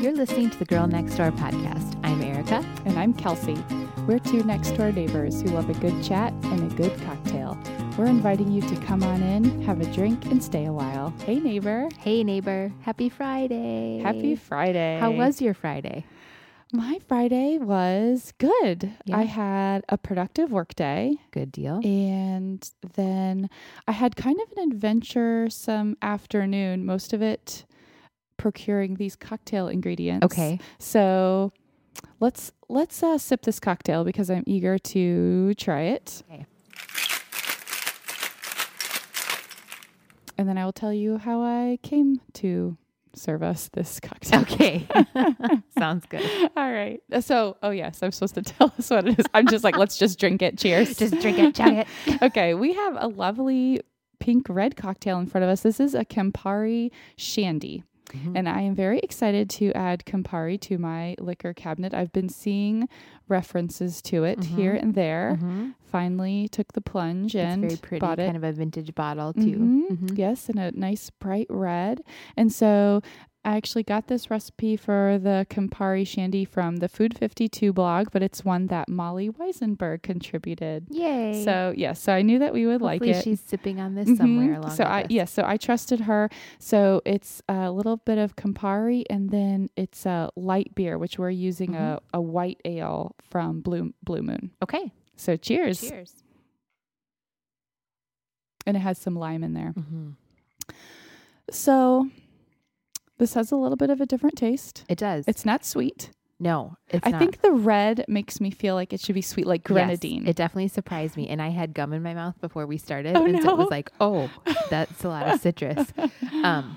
You're listening to the Girl Next Door podcast. I'm Erica. And I'm Kelsey. We're two next door neighbors who love a good chat and a good cocktail. We're inviting you to come on in, have a drink, and stay a while. Hey, neighbor. Hey, neighbor. Happy Friday. Happy Friday. How was your Friday? My Friday was good. Yeah. I had a productive work day. Good deal. And then I had kind of an adventure some afternoon, most of it procuring these cocktail ingredients. Okay. So let's let's uh, sip this cocktail because I'm eager to try it. Okay. And then I will tell you how I came to serve us this cocktail. Okay. Sounds good. All right. So, oh yes, I'm supposed to tell us what it is. I'm just like, let's just drink it. Cheers. Just drink it, chug it. okay, we have a lovely pink red cocktail in front of us. This is a Campari Shandy. Mhm. And I am very excited to add Campari to my liquor cabinet. I've been seeing references to it here and there. Mhm. Finally took the plunge It's and very pretty, bought it. kind of a vintage bottle too. Mhm. Mhm. Yes, and a nice bright red. And so I actually got this recipe for the Campari Shandy from the Food 52 blog, but it's one that Molly Wizenberg contributed. Yay. So, yes, so I knew that we would like it. she's sipping on this Mhm. somewhere along So I yes, so I trusted her. So it's a little bit of Campari and then it's a light beer, which we're using Mm-hmm. a, a white ale from Blue Blue Moon. Okay. So cheers. Cheers. And it has some lime in there. hmm So this has a little bit of a different taste. It does. It's not sweet. no, it's I not. think the red makes me feel like it should be sweet, like Yes, grenadine. it definitely surprised me. And I had gum in my mouth before we started. Oh, and so it was like, oh, that's a lot of citrus. Um,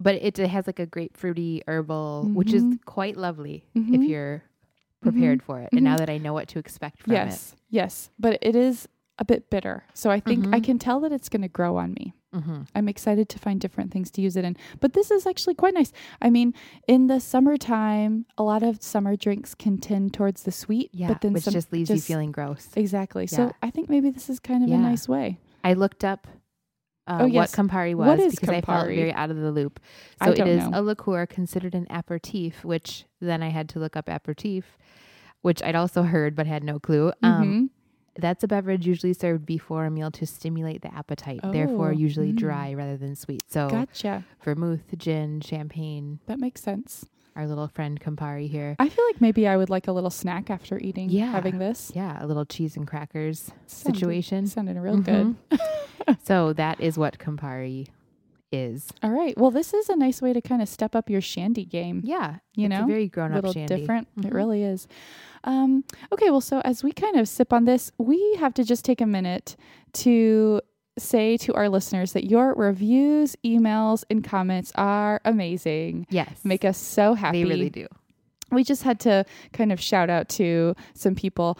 but it, it has like a grapefruity herbal, which is Mhm. quite lovely Mhm. if you're prepared for it. And now Mhm. that I know what to expect from it. yes, yes, but it is a bit bitter. So I think I Mhm. can tell that it's going to grow on me. It. hmm I'm excited to find different things to use it in. But this is actually quite nice. I mean, in the summertime, a lot of summer drinks can tend towards the sweet. Yeah, but then which some, just leaves you feeling gross. exactly. So I think maybe this is kind of a nice way. I looked up uh, Oh, yes. what Campari was What because I felt very out of the loop. I So it is know. a liqueur considered an aperitif, which then I had to look up aperitif, which I'd also heard but had no clue. Um, Mhm. That's a beverage usually served before a meal to stimulate the appetite, therefore Oh, usually mm. dry rather than sweet. So Gotcha. vermouth, gin, champagne, That makes sense. our little friend Campari here. I feel like maybe I would like a little snack after eating, Yeah. having this. Yeah, a little cheese and crackers Sounded- situation. Sounded real good. so that is what Campari is. All right. Well, this is a nice way to kind of step up your shandy game. Yeah, You it's know, a very grown up little shandy. different. It Mhm. really is. Um, okay, well, so as we kind of sip on this, we have to just take a minute to say to our listeners that your reviews, emails, and comments are amazing. Yes, Make us so happy. they really do. we just had to kind of shout out to some people.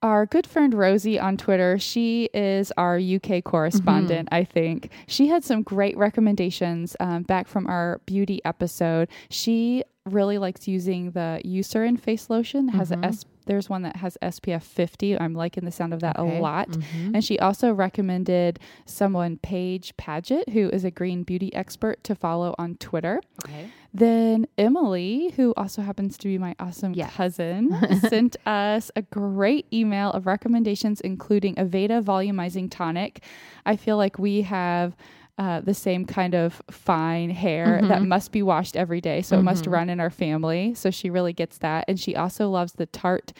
Our good friend Rosie on Twitter, she is our UK correspondent, I think. She had some great recommendations um, back from our beauty episode. She really likes using the Eucerin face lotion. Has a Mhm. There's one that has SPF 50. I'm liking the sound of that Okay. a lot. Mhm. And she also recommended someone, Paige Paget, who is a green beauty expert, to follow on Twitter. Okay. Then Emily, who also happens to be my awesome cousin, sent us a great email of recommendations, including Aveda Volumizing Tonic. I feel like we have uh, the same kind of fine hair that Mhm. must be washed every day, so it must Mhm. run in our family. So she really gets that, and she also loves the Tarte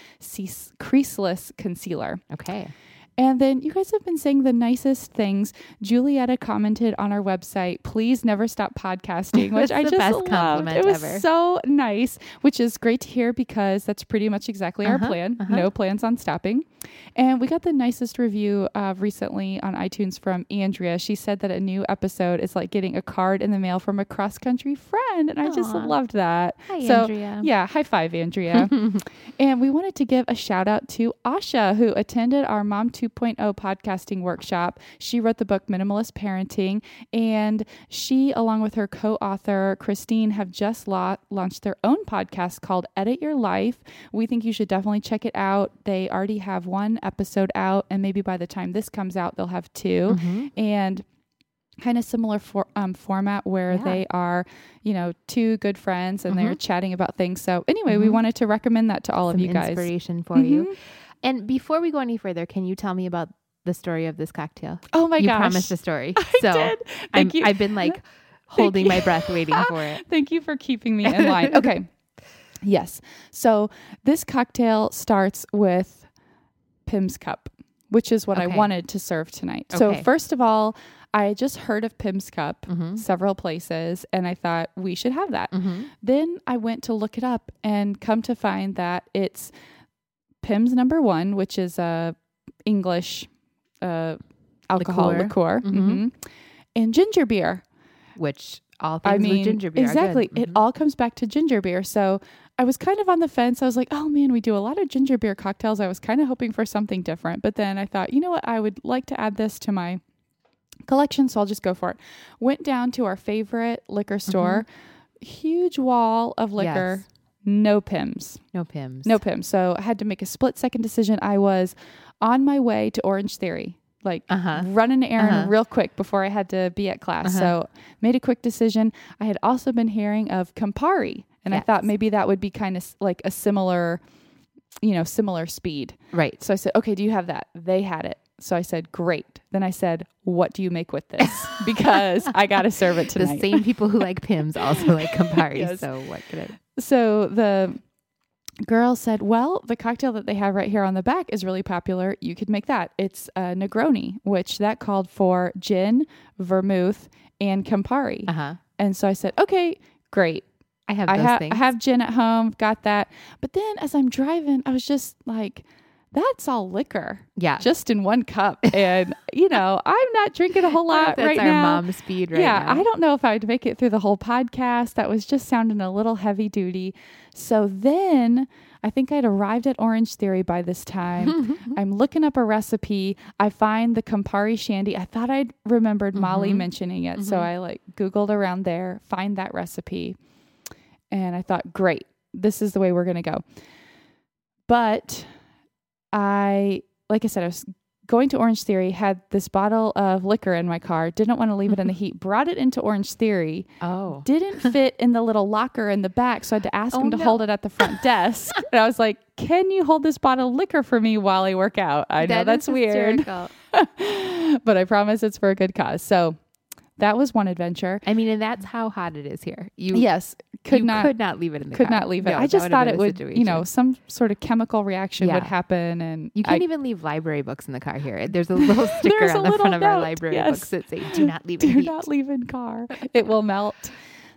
Creaseless Concealer. Okay. And then you guys have been saying the nicest things. Julietta commented on our website, please never stop podcasting, which I just best loved. It was ever. so nice, which is great to hear because that's pretty much exactly our Uh-huh, plan. uh-huh. No plans on stopping. And we got the nicest review uh, recently on iTunes from Andrea. She said that a new episode is like getting a card in the mail from a cross country friend. And I just loved that. Hi, So, Andrea. Yeah, high five, Andrea. and we wanted to give a shout out to Asha, who attended our Mom 2.0 podcasting workshop. She wrote the book Minimalist Parenting, and she, along with her co author, Christine, have just la- launched their own podcast called Edit Your Life. We think you should definitely check it out. They already have one episode out, and maybe by the time this comes out, they'll have 2 Mhm. And kind of similar for, um, format where Yeah. they are, you know, two good friends and they're Mhm. chatting about things. So anyway, we Mhm. wanted to recommend that to all Some of you guys. inspiration for you. And before we go any further, can you tell me about the story of this cocktail? Oh my you gosh. promised a story. I so did. I'm, Thank you. I've been like holding my breath waiting for it. Thank you for keeping me in line. Okay. Yes. So this cocktail starts with Pimm's Cup, which is what I wanted to serve tonight. So, first of all, I just heard of Pimm's Cup Mm-hmm. several places and I thought we should have that. Mm-hmm. Then I went to look it up and come to find that it's Pimm's number one, which is a English uh, alcohol Liqueur. liqueur, Mhm. mhm, and ginger beer. Which all things I mean, ginger beer. exactly. It Mhm. all comes back to ginger beer. So I was kind of on the fence. I was like, oh man, we do a lot of ginger beer cocktails. I was kind of hoping for something different. But then I thought, you know what? I would like to add this to my collection. So I'll just go for it. Went down to our favorite liquor store, huge wall of liquor, Yes. No Pimm's. no pims. No Pimm's. So I had to make a split second decision. I was on my way to Orange Theory. Like Uh huh. run an errand Uh-huh. real quick before I had to be at class. Uh-huh. So made a quick decision. I had also been hearing of Campari, and I thought maybe that would be kind of like a similar, you know, similar speed. Right. So I said, okay, do you have that? They had it. So I said, great. Then I said, what do you make with this? Because I got to serve it tonight. The same people who like pims also like Campari. Yes. So what could I? So the girl said, Well, the cocktail that they have right here on the back is really popular. You could make that. It's a Negroni, which that called for gin, vermouth, and Campari. Uh huh. And so I said, Okay, great. I have I things. I have gin at home, got that. But then as I'm driving, I was just like, that's all liquor yeah. just in one cup. And, you know, I'm not drinking a whole lot That's right our now mom speed right yeah, now. I don't know if I would make it through the whole podcast. That was just sounding a little heavy duty. So then I think I'd arrived at Orange Theory by this time. I'm looking up a recipe. I find the Campari Shandy. I thought I'd remembered Molly Mhm. mentioning it. So Mhm. I like Googled around there, find that recipe. And I thought, great, this is the way we're going to go. But I, like I said, I was going to Orange Theory, had this bottle of liquor in my car, didn't want to leave it in the heat, brought it into Orange Theory, oh. didn't fit in the little locker in the back. So I had to ask Oh, him to no. hold it at the front desk. and I was like, can you hold this bottle of liquor for me while I work out? I know that's weird, but I promise it's for a good cause. So that was one adventure. I mean, and that's how hot it is here. You Yes, could you not could not leave it in the car. could car. not leave it. No, I just thought it would, you know, some sort of chemical reaction would happen, and You can't I even leave library books in the car here. There's a little sticker on the little front of our library yes. books that say "Do not leave in do heat." not leave in car. It will melt.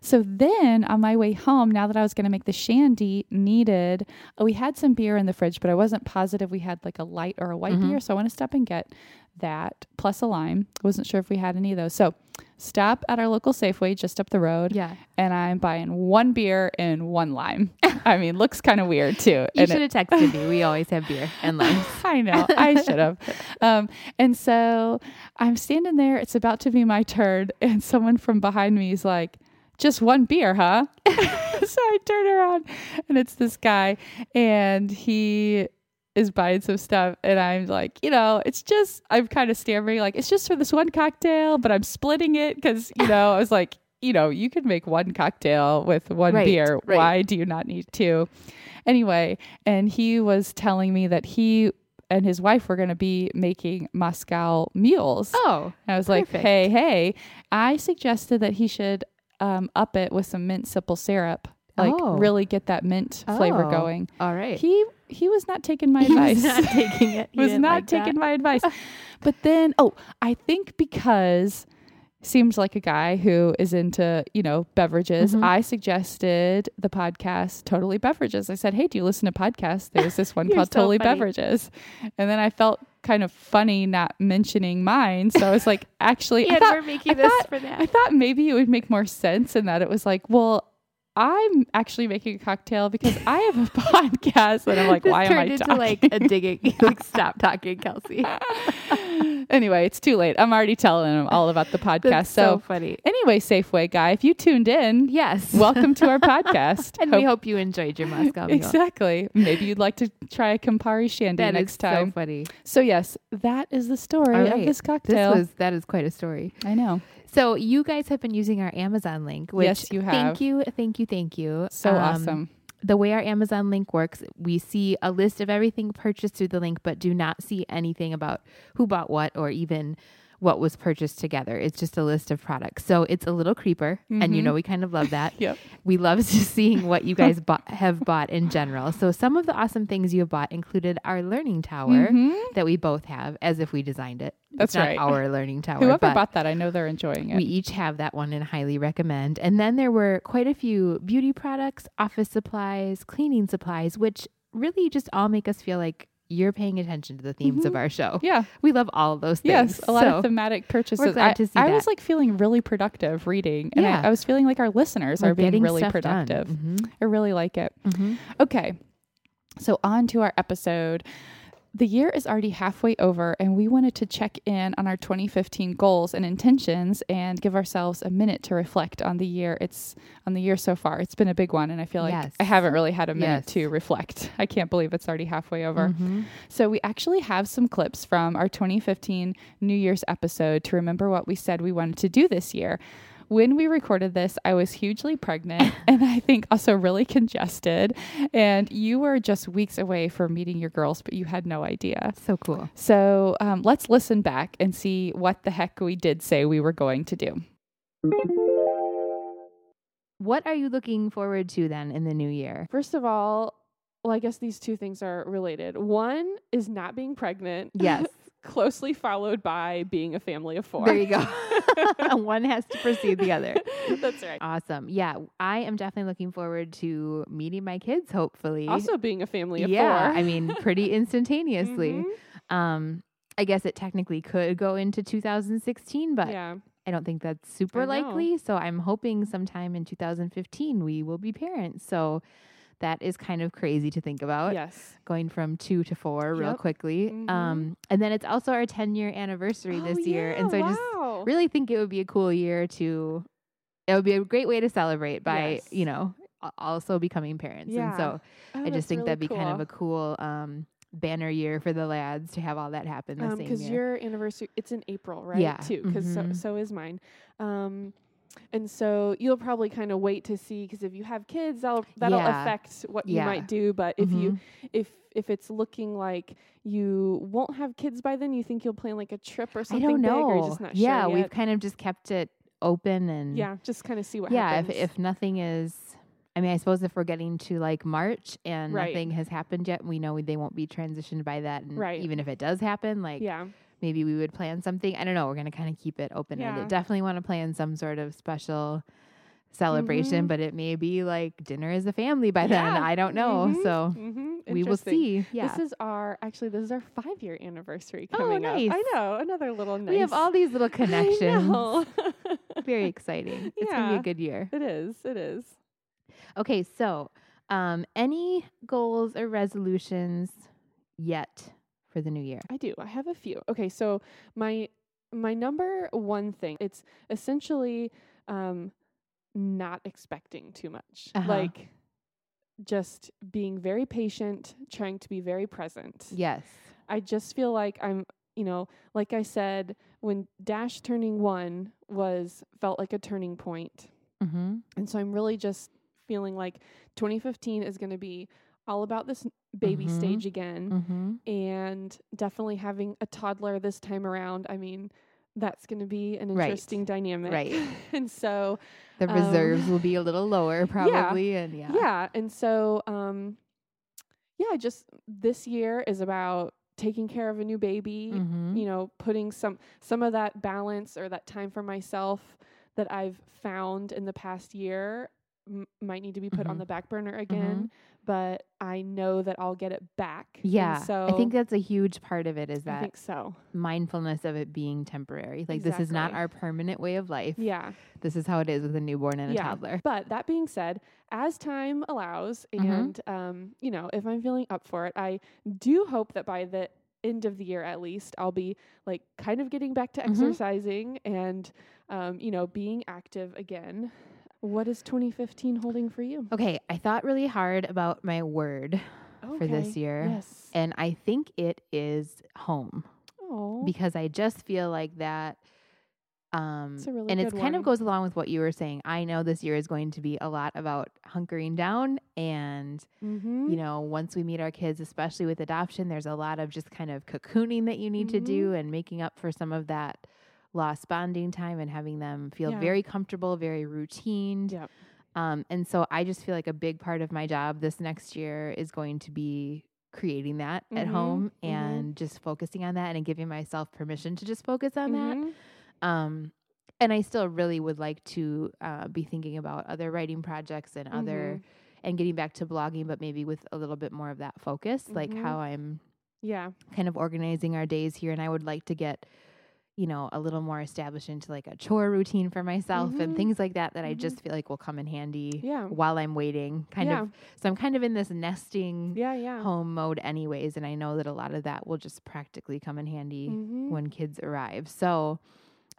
So then on my way home, now that I was going to make the shandy, needed, we had some beer in the fridge, but I wasn't positive we had like a light or a white Mhm. beer. So I want to stop and get that plus a lime. Wasn't sure if we had any of those. So stop at our local Safeway just up the road Yeah, and I'm buying one beer and one lime. I mean, looks kind of weird too. you should have texted me. We always have beer and limes. I know. I should have. Um, and so I'm standing there. It's about to be my turn. And someone from behind me is like, just one beer, huh? so I turn around and it's this guy. And he is buying some stuff. And I'm like, you know, it's just, I'm kind of stammering, like, it's just for this one cocktail, but I'm splitting it because, you know, I was like, you know, you could make one cocktail with one Right, beer. right. Why do you not need two? Anyway, and he was telling me that he and his wife were going to be making Moscow mules. Oh, I was like, hey, hey. I suggested that he should um, up it with some mint simple syrup, like Oh. really get that mint flavor Oh, going. all right. He he was not taking my He advice. was not taking it. He was not like that. taking my advice. But then, oh, I think because seems like a guy who is into, you know, beverages. Mhm. I suggested the podcast Totally Beverages. I said, "Hey, do you listen to podcasts? There's this one called so Totally funny. Beverages." And then I felt kind of funny not mentioning mine. So I was like, actually, I thought, we're making I this thought- for I thought maybe it would make more sense in that it was like, well, I'm actually making a cocktail because I have a podcast, and I'm like, This why am I turned into talking? like a digging. like, stop talking, Kelsey. anyway, it's too late. I'm already telling them all about the podcast. So, so, funny. anyway, Safeway guy, if you tuned in, Yes. welcome to our podcast. and we hope you enjoyed your Moscow. Exactly. Maybe you'd like to try a Campari Shandy That is next time. so funny. So, yes, that is the story All of right. this This cocktail. was that is quite a story. I know. So you guys have been using our Amazon link, which Yes, you have. thank you, thank you, thank you. So Um, awesome. The way our Amazon link works, we see a list of everything purchased through the link, but do not see anything about who bought what or even what was purchased together. It's just a list of products. So it's a little creeper, and you Mhm. know we kind of love that. Yep. We love just seeing what you guys bought, have bought in general. So some of the awesome things you have bought included our learning tower Mhm. that we both have, as if we designed it. That's it's not right. Our learning tower. Whoever bought that, I know they're enjoying it. we each have that one and highly recommend. And then there were quite a few beauty products, office supplies, cleaning supplies, which really just all make us feel like you're paying attention to the themes of Mhm. our show. yeah. We love all of those things. Yes, a lot So, of thematic purchases. glad I, to see I was like feeling really productive reading, and Yeah. I, I was feeling like our listeners we're are being really productive. Mhm. I really like it. Mhm. Okay, so on to our episode. The year is already halfway over, and we wanted to check in on our 2015 goals and intentions and give ourselves a minute to reflect on the year. It's on the year so far. It's been a big one, and I feel like Yes. I haven't really had a minute Yes. to reflect. I can't believe it's already halfway over. Mhm. So, we actually have some clips from our 2015 New Year's episode to remember what we said we wanted to do this year. When we recorded this, I was hugely pregnant and I think also really congested. And you were just weeks away from meeting your girls, but you had no idea. So cool. So, um, let's listen back and see what the heck we did say we were going to do. What are you looking forward to then in the new year? First of all, well, I guess these two things are related. One is not being pregnant. Yes. closely followed by being a family of four. There you go. One has to precede the other. That's right. Awesome. Yeah, I am definitely looking forward to meeting my kids, hopefully. Also being a family of yeah, four. I mean, pretty instantaneously. Mhm. Um, I guess it technically could go into 2016, but yeah. I don't think that's super likely. So I'm hoping sometime in 2015 we will be parents. So that is kind of crazy to think about Yes. going from two to four real Yep. quickly. Mhm. Um, and then it's also our 10 year anniversary Oh, this year. And so yeah, I just really think it would be a cool year to, it would be a great way to celebrate by, Yes. you know, also becoming parents. Yeah. And so Oh, I just think really that'd be kind of a cool um, banner year for the lads to have all that happen the Um, same because your anniversary it's in April, right? Yeah. Too, because Mhm. so so is mine. Um, and so you'll probably kind of wait to see because if you have kids, that'll that'll Yeah. affect what Yeah. you might do. But if you Mhm. if if it's looking like you won't have kids by then, you think you'll plan like a trip or something I don't big, know. or just not yeah, sure we've kind of just kept it open and yeah, just kind of see what yeah. happens. If if nothing is, I mean, I suppose if we're getting to like March and Right. nothing has happened yet, we know they won't be transitioned by that. And Right. even if it does happen, like yeah, maybe we would plan something. I don't know. We're gonna kind of keep it open ended. Yeah. Definitely want to plan some sort of special celebration, Mhm. but it may be like dinner as a family by then. I don't know. Mhm. So mm-hmm. we will see. Yeah. This is our actually this is our five year anniversary Oh, coming up. I nice. know another little nice. we have all these little connections. Very exciting. It's gonna be a good year. it is. It is. Okay, so um, any goals or resolutions yet for the new year? I do. I have a few. Okay, so my my number one thing it's essentially um, not expecting too much. Uh-huh. Like just being very patient, trying to be very present. Yes. I just feel like I'm, you know, like I said, when Dash turning one was felt like a turning point. Mm-hmm. And so I'm really just feeling like 2015 is going to be all about this baby Mhm. stage again Mm-hmm. and definitely having a toddler this time around. I mean, that's going to be an Right. interesting dynamic. Right. and so, The Um, reserves will be a little lower probably, and yeah. yeah. And so, um, yeah, just this year is about taking care of a new baby, Mhm. you know, putting some some of that balance or that time for myself that I've found in the past year m- might need to be put on Mhm. the back burner again, but I know that I'll get it back. And Yeah. so I think that's a huge part of it is that I think so. mindfulness of it being temporary. Like this is not our permanent way of life. Yeah. This is how it is with a newborn and a Yeah. toddler. But that being said, as time allows, Mhm. and um, you know, if I'm feeling up for it, I do hope that by the end of the year at least, I'll be like kind of getting back to Mhm. exercising and um, you know, being active again. What is 2015 holding for you? Okay, I thought really hard about my word for this year. Yes. And I think it is home Oh. because I just feel like that Um, a really and it kind one. of goes along with what you were saying. I know this year is going to be a lot about hunkering down and Mm-hmm. you know, once we meet our kids, especially with adoption, there's a lot of just kind of cocooning that you need to do and making up for some of that lost bonding time and having them feel Yeah. very comfortable, very routine. Yep. Um, and so I just feel like a big part of my job this next year is going to be creating that at Mhm, home mhm. and just focusing on that and giving myself permission to just focus on that. Mhm. Um, and I still really would like to uh, be thinking about other writing projects and other Mhm. and getting back to blogging, but maybe with a little bit more of that focus, like Mhm. how I'm Yeah. kind of organizing our days here. And I would like to get, you know, a little more established into like a chore routine for myself and Mhm. things like that that I Mhm. just feel like will come in handy Yeah. while I'm waiting. Kind yeah. of. So I'm kind of in this nesting Yeah. Yeah. home mode, anyways. And I know that a lot of that will just practically come in handy Mhm. when kids arrive. So,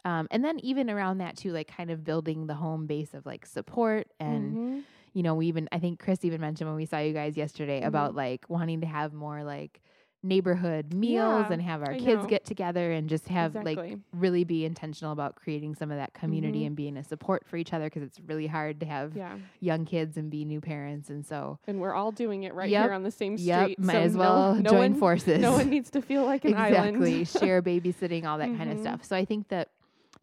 um, and then even around that too, like kind of building the home base of like support and Mhm. you know, we even I think Chris even mentioned when we saw you guys yesterday about Mhm. like wanting to have more like neighborhood meals Yeah, and have our I kids know. get together and just have like really be intentional about creating some of that community Mhm. and being a support for each other because it's really hard to have Yeah. young kids and be new parents and so And we're all doing it right Yep. here on the same street. yep might so as well no, join one, forces No one needs to feel like an exactly island. share babysitting all that kind of Mhm. stuff so i think that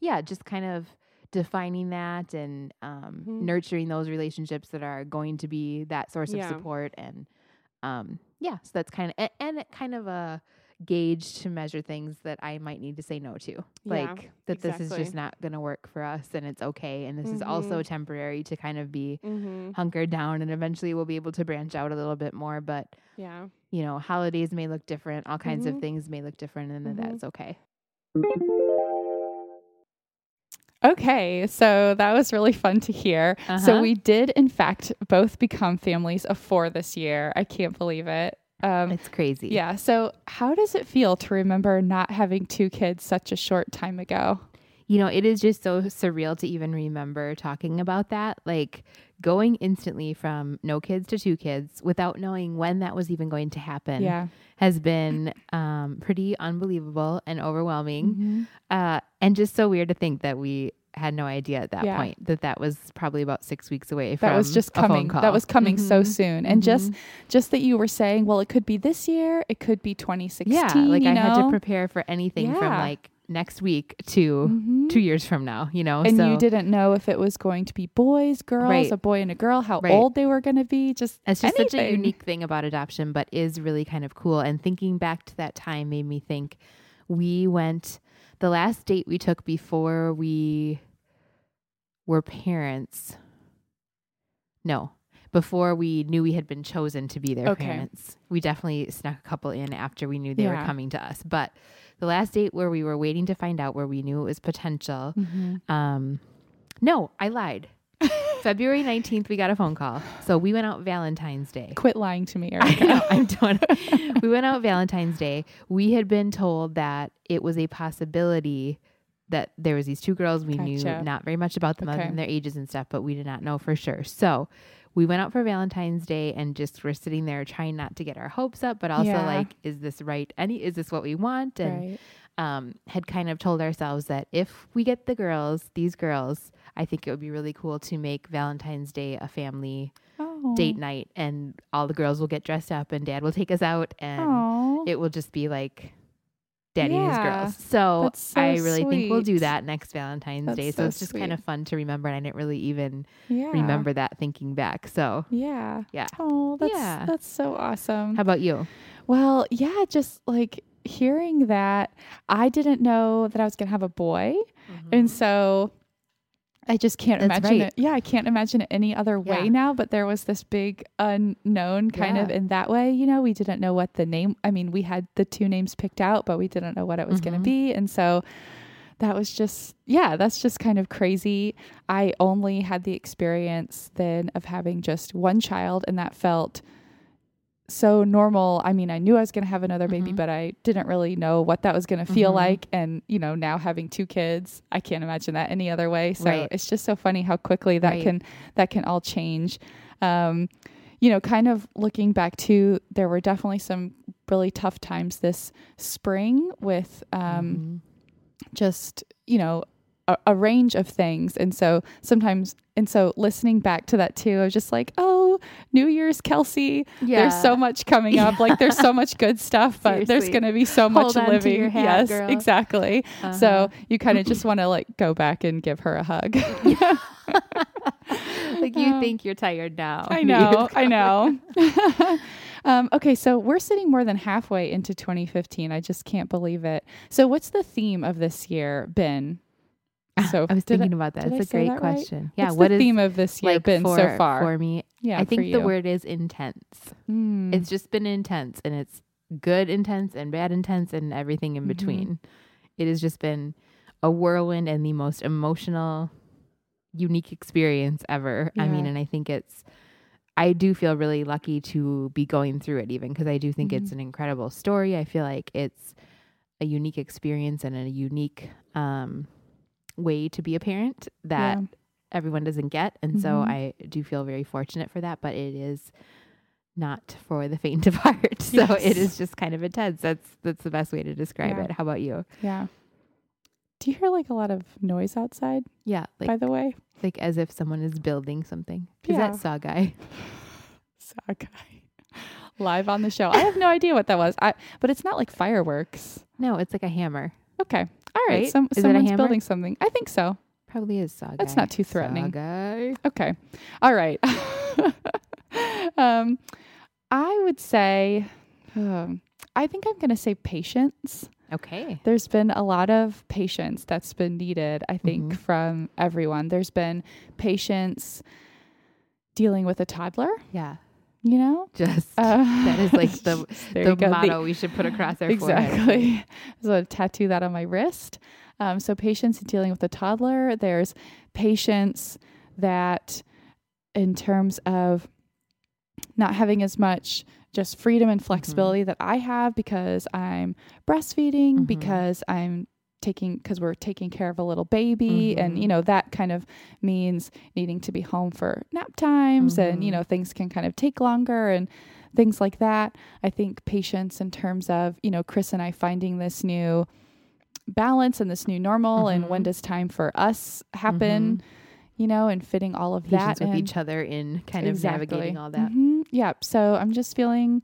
yeah just kind of defining that and um, Mhm. nurturing those relationships that are going to be that source Yeah. of support and um, yeah so that's kind of and kind of a gauge to measure things that i might need to say no to Yeah, like that this is just not going to work for us and it's okay and this is also Mhm. temporary to kind of be mm-hmm. hunkered down and eventually we'll be able to branch out a little bit more but Yeah. you know, holidays may look different, all kinds of Mhm. things may look different, and Mhm. that's okay. Okay, so that was really fun to hear. Uh-huh. So we did, in fact, both become families of four this year. I can't believe it. Um, It's crazy. yeah. So how does it feel to remember not having two kids such a short time ago? You know, it is just so surreal to even remember talking about that. Like going instantly from no kids to two kids without knowing when that was even going to happen yeah. has been um, pretty unbelievable and overwhelming. Mhm. Uh, and just so weird to think that we had no idea at that Yeah. point that that was probably about six weeks away from That was just coming. That was coming so Mhm. soon, and just Mhm. just that you were saying, well, it could be this year, it could be 2016. yeah, like I had to prepare for anything from like next week to Mhm. two years from now, you know. and so you didn't know if it was going to be boys, girls, Right. a boy and a girl, how Right. old they were going to be. Just it's just such a unique thing about adoption, but is really kind of cool. And thinking back to that time made me think we went the last date we took before we were parents. No. Before we knew we had been chosen to be their Okay. parents. We definitely snuck a couple in after we knew they were coming to us. But the last date where we were waiting to find out where we knew it was potential, Mhm. um, no, I lied. February 19th, we got a phone call. So we went out Valentine's Day. quit lying to me, I Erica. know, I'm doing We went out Valentine's Day. We had been told that it was a possibility that there was these two girls we knew not very much about them other than their ages and stuff, but we did not know for sure. So we went out for Valentine's Day and just were sitting there trying not to get our hopes up, but also Yeah. like, is this right? Any is this what we want? And right. um, had kind of told ourselves that if we get the girls, these girls, I think it would be really cool to make Valentine's Day a family Oh. date night, and all the girls will get dressed up, and Dad will take us out, and Aw. it will just be like Daddy and Yeah, girls. So, so I really think we'll do that next Valentine's That's Day. So, so it's just kind of fun to remember, and I didn't really even yeah. remember that thinking back. So, Yeah. Yeah. Oh, that's Yeah. that's so awesome. how about you? Well, yeah, just like hearing that, I didn't know that I was gonna have a boy, and mm-hmm. so I just can't Mm-hmm. That's imagine right. it. Yeah, I can't imagine it any other way Yeah. now. But there was this big unknown kind of in that way. You know, we didn't know what the name. I mean, we had the two names picked out, but we didn't know what it was going Mhm. to be, and so. That was just, yeah, that's just kind of crazy. I only had the experience then of having just one child, and that felt so normal. I mean, I knew I was going to have another baby, Mhm. but I didn't really know what that was going to feel Mhm. like. And, you know, now having two kids, I can't imagine that any other way. So Right. it's just so funny how quickly that Right. can, that can all change. Um, you know, kind of looking back to, there were definitely some really tough times this spring with, um, Mhm. just, you know, a, a range of things. And so sometimes, and so listening back to that too, I was just like, oh, New Year's, Kelsey. There's so much coming up. Like there's so much good stuff, but there's going to be so much to living. hat, yes, girl. exactly. Uh-huh. So you kind of just want to like go back and give her a hug. like you think you're tired now. I know, I know. um, okay, so we're sitting more than halfway into 2015. I just can't believe it. So, what's the theme of this year been? So, I was thinking about that. It's a great that right? question. Yeah, what's what the is theme of this year like been for, so far? for me? yeah, I think the word is intense. Mm. It's just been intense and it's good intense and bad intense and everything in Mhm. between. It has just been a whirlwind and the most emotional, unique experience ever. I mean, and I think it's, I do feel really lucky to be going through it even because I do think it's Mhm. an incredible story. I feel like it's a unique experience and a unique um, way to be a parent that Yeah. everyone doesn't get. And so Mhm. I do feel very fortunate for that, but it is not for the faint of heart. So Yes. it is just kind of intense. That's that's the best way to describe Yeah. it. How about you? yeah. Do you hear like a lot of noise outside? Yeah, like by the way, like as if someone is building something. Is Yeah. that saw guy? saw guy live on the show. I have no idea what that was. I but it's not like fireworks. No, it's like a hammer. Okay, all right. Some Is someone's building something. I think so. Probably is saw guy. That's not too threatening. Okay. All right. um, I would say, um, I think I'm going to say patience. Okay. There's been a lot of patience that's been needed, I think, Mhm. from everyone. There's been patience dealing with a toddler, Yeah. You know? Just Uh, that is like the the motto we should put across our exactly. So I tattoo that on my wrist. Um, so patience in dealing with a toddler. There's patience that, in terms of not having as much just freedom and flexibility that I have because I'm breastfeeding, Mhm. because I'm taking because we're taking care of a little baby and Mhm. you know that kind of means needing to be home for nap times and you Mhm. know things can kind of take longer and things like that i think patience in terms of you know chris and i finding this new balance and this new normal and when Mhm. does time for us happen Mhm. you know and fitting all of Patience that with each other in kind of navigating all that. Mhm. Yeah. So I'm just feeling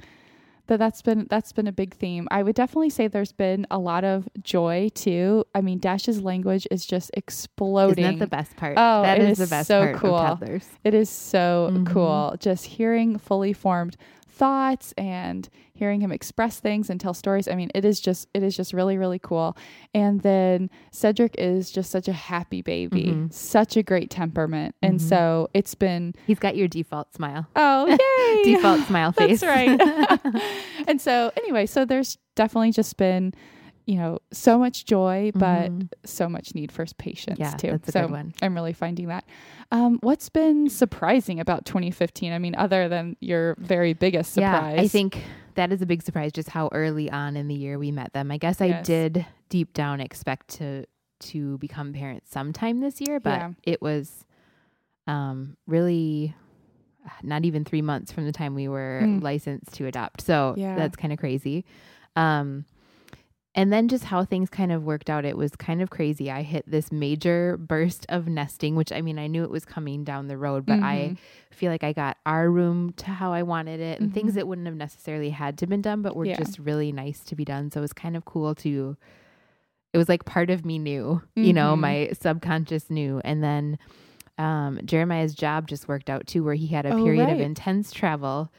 that that's been that's been a big theme. I would definitely say there's been a lot of joy too. I mean, Dash's language is just exploding. Isn't that the best part? Oh, that is, is the best so part cool. It is so Mhm. cool just hearing fully formed thoughts and hearing him express things and tell stories. I mean, it is just it is just really really cool. And then Cedric is just such a happy baby, Mhm. such a great temperament. And Mhm. so it's been He's got your default smile. oh yay Default smile face. That's right. and so anyway, so there's definitely just been, you know, so much joy, but Mhm. so much need for patience yeah, too. that's a so good one. I'm really finding that. Um, what's been surprising about 2015? I mean, other than your very biggest surprise. Yeah, I think that is a big surprise just how early on in the year we met them. I guess I Yes. did deep down expect to to become parents sometime this year, but Yeah. it was um really uh, not even 3 months from the time we were Mm. licensed to adopt. So Yeah. that's kind of crazy. Um and then just how things kind of worked out, it was kind of crazy. I hit this major burst of nesting, which I mean, I knew it was coming down the road, but I Mhm. feel like I got our room to how I wanted it and things Mhm. that wouldn't have necessarily had to been done, but were Yeah. just really nice to be done. So it was kind of cool to it was like part of me knew, you know, Mhm. my subconscious knew. And then um Jeremiah's job just worked out too, where he had a Oh, period of intense travel.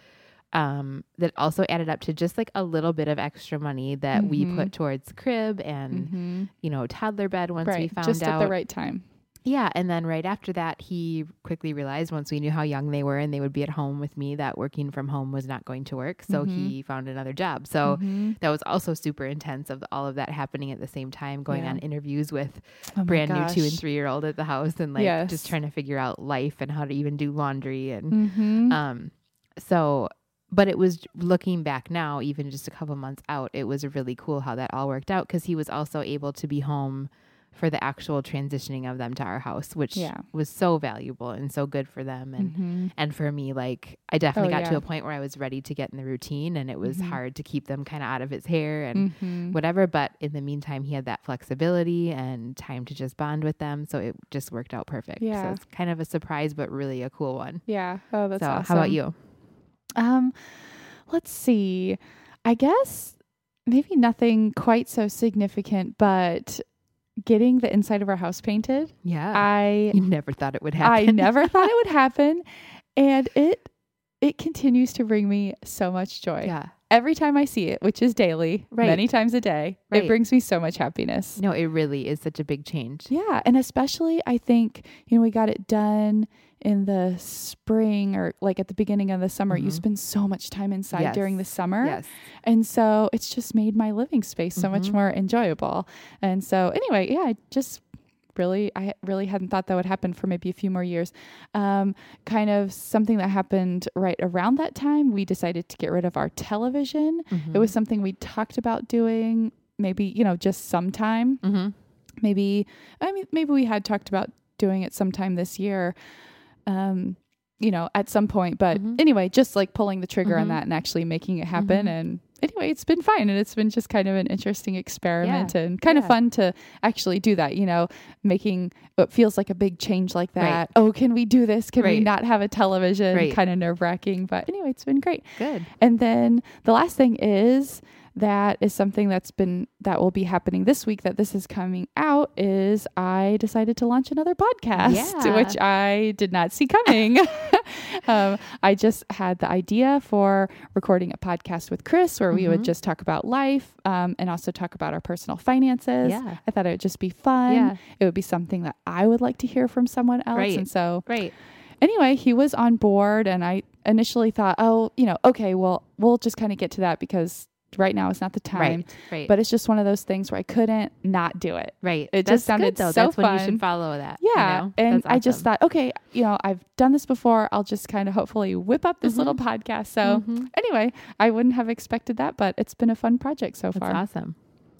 Um, that also added up to just like a little bit of extra money that we Mhm. put towards crib and Mhm. you know toddler bed once we found just out at the right time. yeah, and then right after that, he quickly realized once we knew how young they were and they would be at home with me that working from home was not going to work. So Mhm. he found another job. So Mhm. that was also super intense of all of that happening at the same time, going Yeah. on interviews with Oh brand new two and three year old at the house and like Yes. just trying to figure out life and how to even do laundry and Mhm. um so but it was looking back now, even just a couple months out, it was really cool how that all worked out because he was also able to be home for the actual transitioning of them to our house, which Yeah. was so valuable and so good for them and Mhm. and for me like I definitely Oh, got to a point where I was ready to get in the routine and it was Mhm. hard to keep them kind of out of his hair and Mhm. whatever but in the meantime he had that flexibility and time to just bond with them so it just worked out perfect Yeah. so it's kind of a surprise but really a cool one Yeah. Oh, that's so awesome. how about you Um, let's see. I guess maybe nothing quite so significant, but getting the inside of our house painted. yeah I you never thought it would happen. I never thought it would happen, and it it continues to bring me so much joy. yeah Every time I see it, which is daily, Right. many times a day, Right. it brings me so much happiness. no it really is such a big change Yeah, and especially I think you know we got it done in the spring or like at the beginning of the summer. You Mhm. spend so much time inside during the summer, yes and so it's just made my living space so much Mhm. more enjoyable. And so anyway, yeah, I just really I really hadn't thought that would happen for maybe a few more years. Um, kind of something that happened right around that time. We decided to get rid of our television. It was something we talked about doing. Maybe you know just sometime mm-hmm. maybe I mean maybe we had talked about doing it sometime this year. Um, you know, at some point, but Mhm. anyway, just like pulling the trigger on Mhm. that and actually making it happen Mhm. and anyway, it's been fine and it's been just kind of an interesting experiment and kind of fun to actually do that, you know, making what feels like a big change like Right. that. Oh, can we do this? Can we not have a television? Right. Kind of nerve wracking, but anyway, it's been great. good And then the last thing is that is something that's been that will be happening this week that this is coming out is I decided to launch another podcast, Yeah. which I did not see coming. um, I just had the idea for recording a podcast with Chris where we would Mhm. just talk about life um, and also talk about our personal finances. Yeah. I thought it would just be fun. Yeah. It would be something that I would like to hear from someone else. Right. And so right anyway, he was on board, and I initially thought, oh, you know, okay, well, we'll just kind of get to that because right now is not the time. right right But it's just one of those things where I couldn't not do it. right it That's just sounded good, though. so that's when you should follow that you Yeah. know? And That's I just thought, okay, you know, I've done this before. I'll just kind of hopefully whip up this Mhm. little podcast. So Mhm. anyway, I wouldn't have expected that, but it's been a fun project so that's far. awesome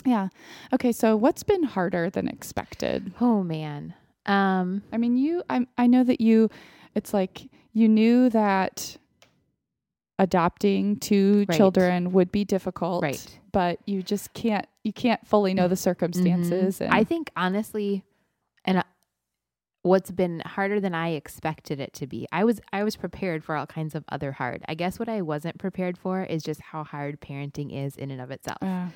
Yeah. Okay. So what's been harder than expected? oh man um I mean, you, I, I know that you, it's like you knew that adopting two Right. children would be difficult, Right. But you just can't, you can't fully know the circumstances. Mhm. And I think honestly, and uh, what's been harder than I expected it to be. I was I was prepared for all kinds of other hard. I guess what I wasn't prepared for is just how hard parenting is in and of itself. Uh,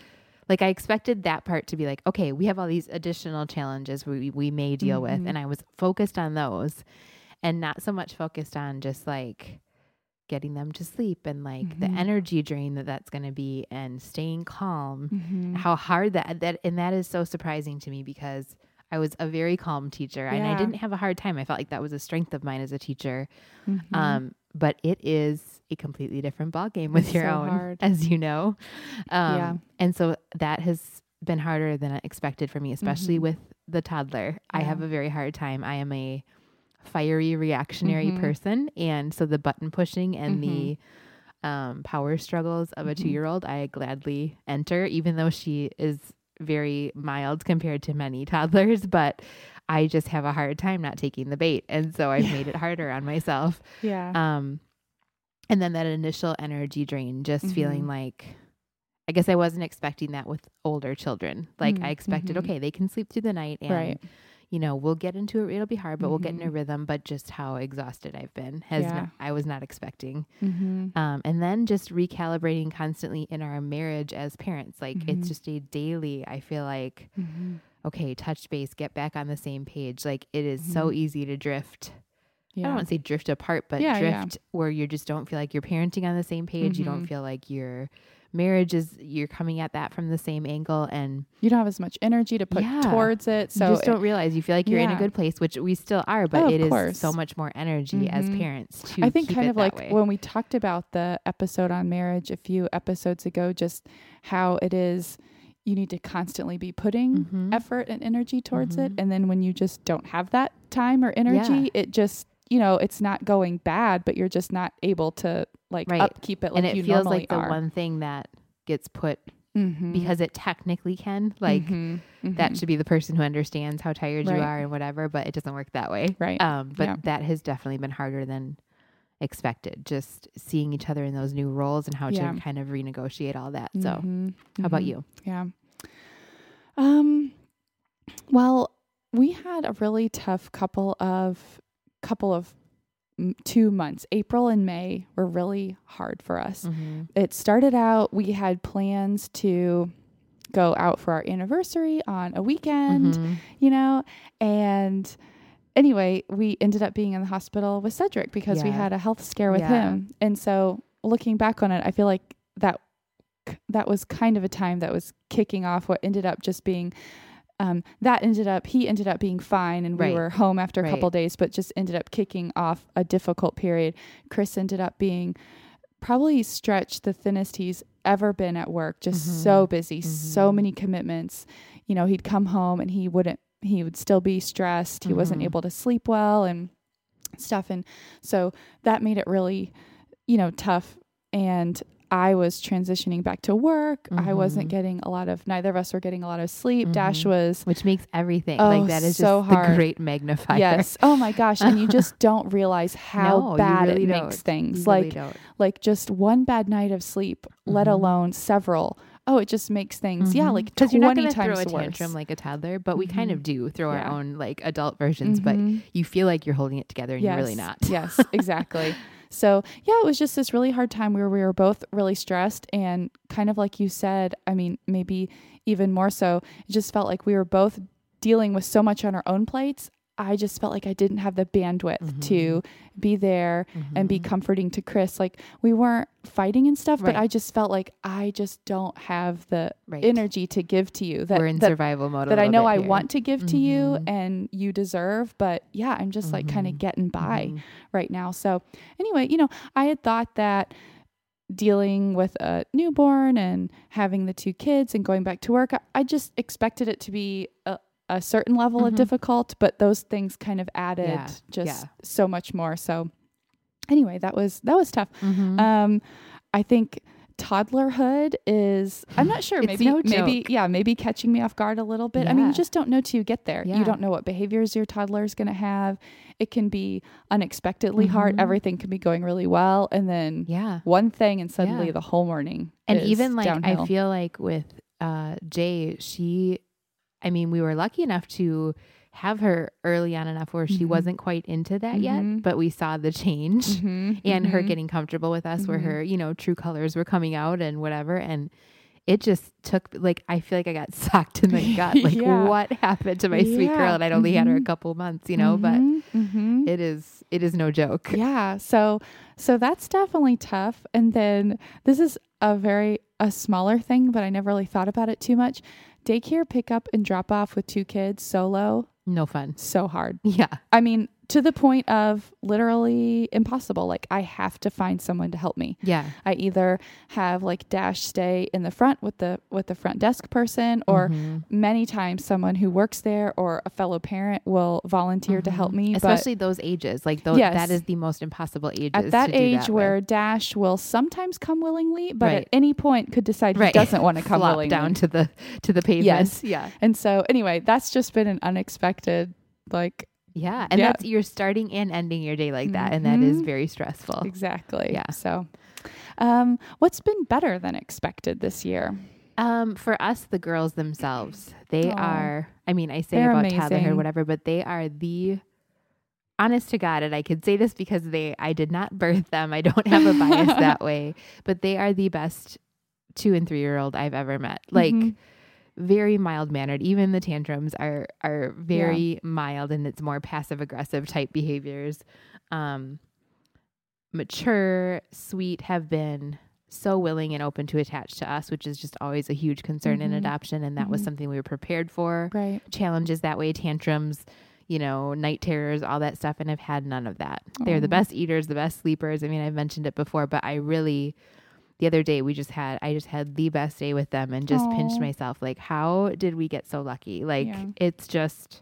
Like I expected that part to be like, okay, we have all these additional challenges we we may deal with, Mhm. and I was focused on those, and not so much focused on just like getting them to sleep and like the Mhm. energy drain that that's going to be and staying calm mhm. how hard that that and that is so surprising to me because I was a very calm teacher and I didn't have a hard time. I felt like that was a strength of mine as a teacher. Mhm. Um, but it is a completely different ball game with It's your so own, hard. as you know. Um, Yeah. And so that has been harder than I expected for me, especially Mhm. with the toddler. I have a very hard time. I am a fiery reactionary Mhm. person. And so the button pushing and Mhm. the um, power struggles of a Mhm. two year old, I gladly enter, even though she is very mild compared to many toddlers. But I just have a hard time not taking the bait. And so I've Yeah. made it harder on myself. yeah. Um, and then that initial energy drain, just feeling Mhm. like, I guess I wasn't expecting that with older children. Like I expected, mhm. okay, they can sleep through the night and, right. You know, we'll get into it. It'll be hard, but we'll get in a Mhm. rhythm. But just how exhausted I've been has, Yeah. I was not expecting. Mm-hmm. Um, and then just recalibrating constantly in our marriage as parents. Like it's just a daily, I feel like, Mm-hmm. okay, touch base, get back on the same page. Like it is so easy to drift I don't want to say drift apart, but Yeah, yeah. drift where you just don't feel like you're parenting on the same page. You don't feel like your marriage is you're coming at that from the same angle, and you don't have as much energy to put Yeah. towards it. So you just it- don't realize you feel like you're in a good place, which we still are, but Oh, it is course. so much more energy as Mhm. parents to I think kind it of like way. when we talked about the episode on marriage a few episodes ago, just how it is you need to constantly be putting Mhm. effort and energy towards it. Mhm. And then when you just don't have that time or energy, Yeah. it just, you know, it's not going bad, but you're just not able to like Right. upkeep it like and it feels like the are. one thing that gets put Mhm. because it technically can. Like Mhm. that Mhm. should be the person who understands how tired you are and whatever, but it doesn't work that way. Right. Um, but Yeah. that has definitely been harder than expected. Just seeing each other in those new roles and how Yeah. to kind of renegotiate all that. So, Mhm. how about Mhm. you? Yeah. Um well, we had a really tough couple of couple of 2 months. April and May were really hard for us. Mm-hmm. It started out we had plans to go out for our anniversary on a weekend, Mm-hmm. you know, and anyway, we ended up being in the hospital with Cedric because we had a health scare with Yeah. him. And so looking back on it, I feel like that that was kind of a time that was kicking off what ended up just being um, that ended up he ended up being fine and we Right. were home after a Right. couple days but just ended up kicking off a difficult period chris ended up being probably stretched the thinnest he's ever been at work just Mhm. so busy so Mhm. many commitments you know he'd come home and he wouldn't he would still be stressed he wasn't Mhm. able to sleep well and stuff and so that made it really you know tough and I was transitioning back to work. I wasn't Mhm. getting a lot of neither of us were getting a lot of sleep. Dash Mhm. was Which makes everything Oh, like that is so just the hard. great magnifier. yes. Oh my gosh, and you just don't realize how No, bad really it don't. makes things. Like don't. like just one bad night of sleep, let Mhm. alone several. Oh, it just makes things yeah, like because twenty you're not going to throw a worse. tantrum like a toddler, but we kind Mhm. of do throw Yeah. our own like adult versions, but Mhm. you feel like you're holding it together and you're really not. yes, exactly. So yeah, it was just this really hard time where we were both really stressed and kind of like you said, I mean, maybe even more so, it just felt like we were both dealing with so much on our own plates. I just felt like I didn't have the bandwidth to be there and be Mhm. comforting to Chris. Like we weren't fighting and stuff, but I just felt like I just don't have the right. energy to give to you that We're in that, survival mode. that I know I here. want to give to you Mhm. and you deserve. But yeah, I'm just like kind of Mhm. getting by Mhm. right now. So anyway, you know, I had thought that dealing with a newborn and having the two kids and going back to work, I, I just expected it to be a, a certain level of Mhm. difficult, but those things kind of added Yeah, just yeah. so much more. So anyway, that was that was tough. Mhm. Um, I think toddlerhood is I'm not sure maybe no maybe yeah maybe catching me off guard a little bit. I mean you just don't know till you get there. Yeah. You don't know what behaviors your toddler is going to have. It can be unexpectedly hard. Mhm. Everything can be going really well and then yeah. one thing and suddenly Yeah. the whole morning and even like downhill. I feel like with uh Jay, she I mean, we were lucky enough to have her early on enough where she Mhm. wasn't quite into that Mhm. yet, but we saw the change Mhm, and her mhm. getting comfortable with us where Mhm. her, you know, true colors were coming out and whatever and it just took like I feel like I got socked in the gut. Like Yeah. what happened to my sweet girl? And I'd only had her a Mhm. couple months, you know, but it is it is no joke. Yeah. So so that's definitely tough. And then this is a very a smaller thing, but I never really thought about it too much. Daycare pickup and drop off with two kids solo, No fun. so hard. Yeah. I mean, to the point of literally impossible. Like I have to find someone to help me. Yeah. I either have like Dash stay in the front with the with the front desk person or Mhm. many times someone who works there or a fellow parent will volunteer to help Mhm. me. Especially those ages. Like those Yes. that is the most impossible ages. at that age that where with. Dash will sometimes come willingly, but Right. at any point could decide he doesn't want to come flop willingly. down to the to the pavement. Yes. Yeah. and so anyway, that's just been an unexpected like Yeah. And Yeah. that's you're starting and ending your day like that. And that is Mhm. very stressful. exactly. Yeah. So um what's been better than expected this year? Um, for us, the girls themselves, they Aw. are I mean, I say They're about amazing. or whatever, but they are the honest to God, and I could say this because they I did not birth them. I don't have a bias that way. But they are the best two and three year old I've ever met. Like Mhm. Very mild mannered. Even the tantrums are are very mild and it's more passive aggressive type behaviors. Um mature, sweet, have been so willing and open to attach to us, which is just always a huge concern in Mhm. adoption. And that was Mhm. something we were prepared for. Right. Challenges that way, tantrums, you know, night terrors, all that stuff. And I've had none of that. They're the best eaters, the best sleepers. I mean, I've mentioned it before, but I really, the other day, we just had, I just had the best day with them and just pinched myself. Like, how did we get so lucky? Like, Yeah. it's just,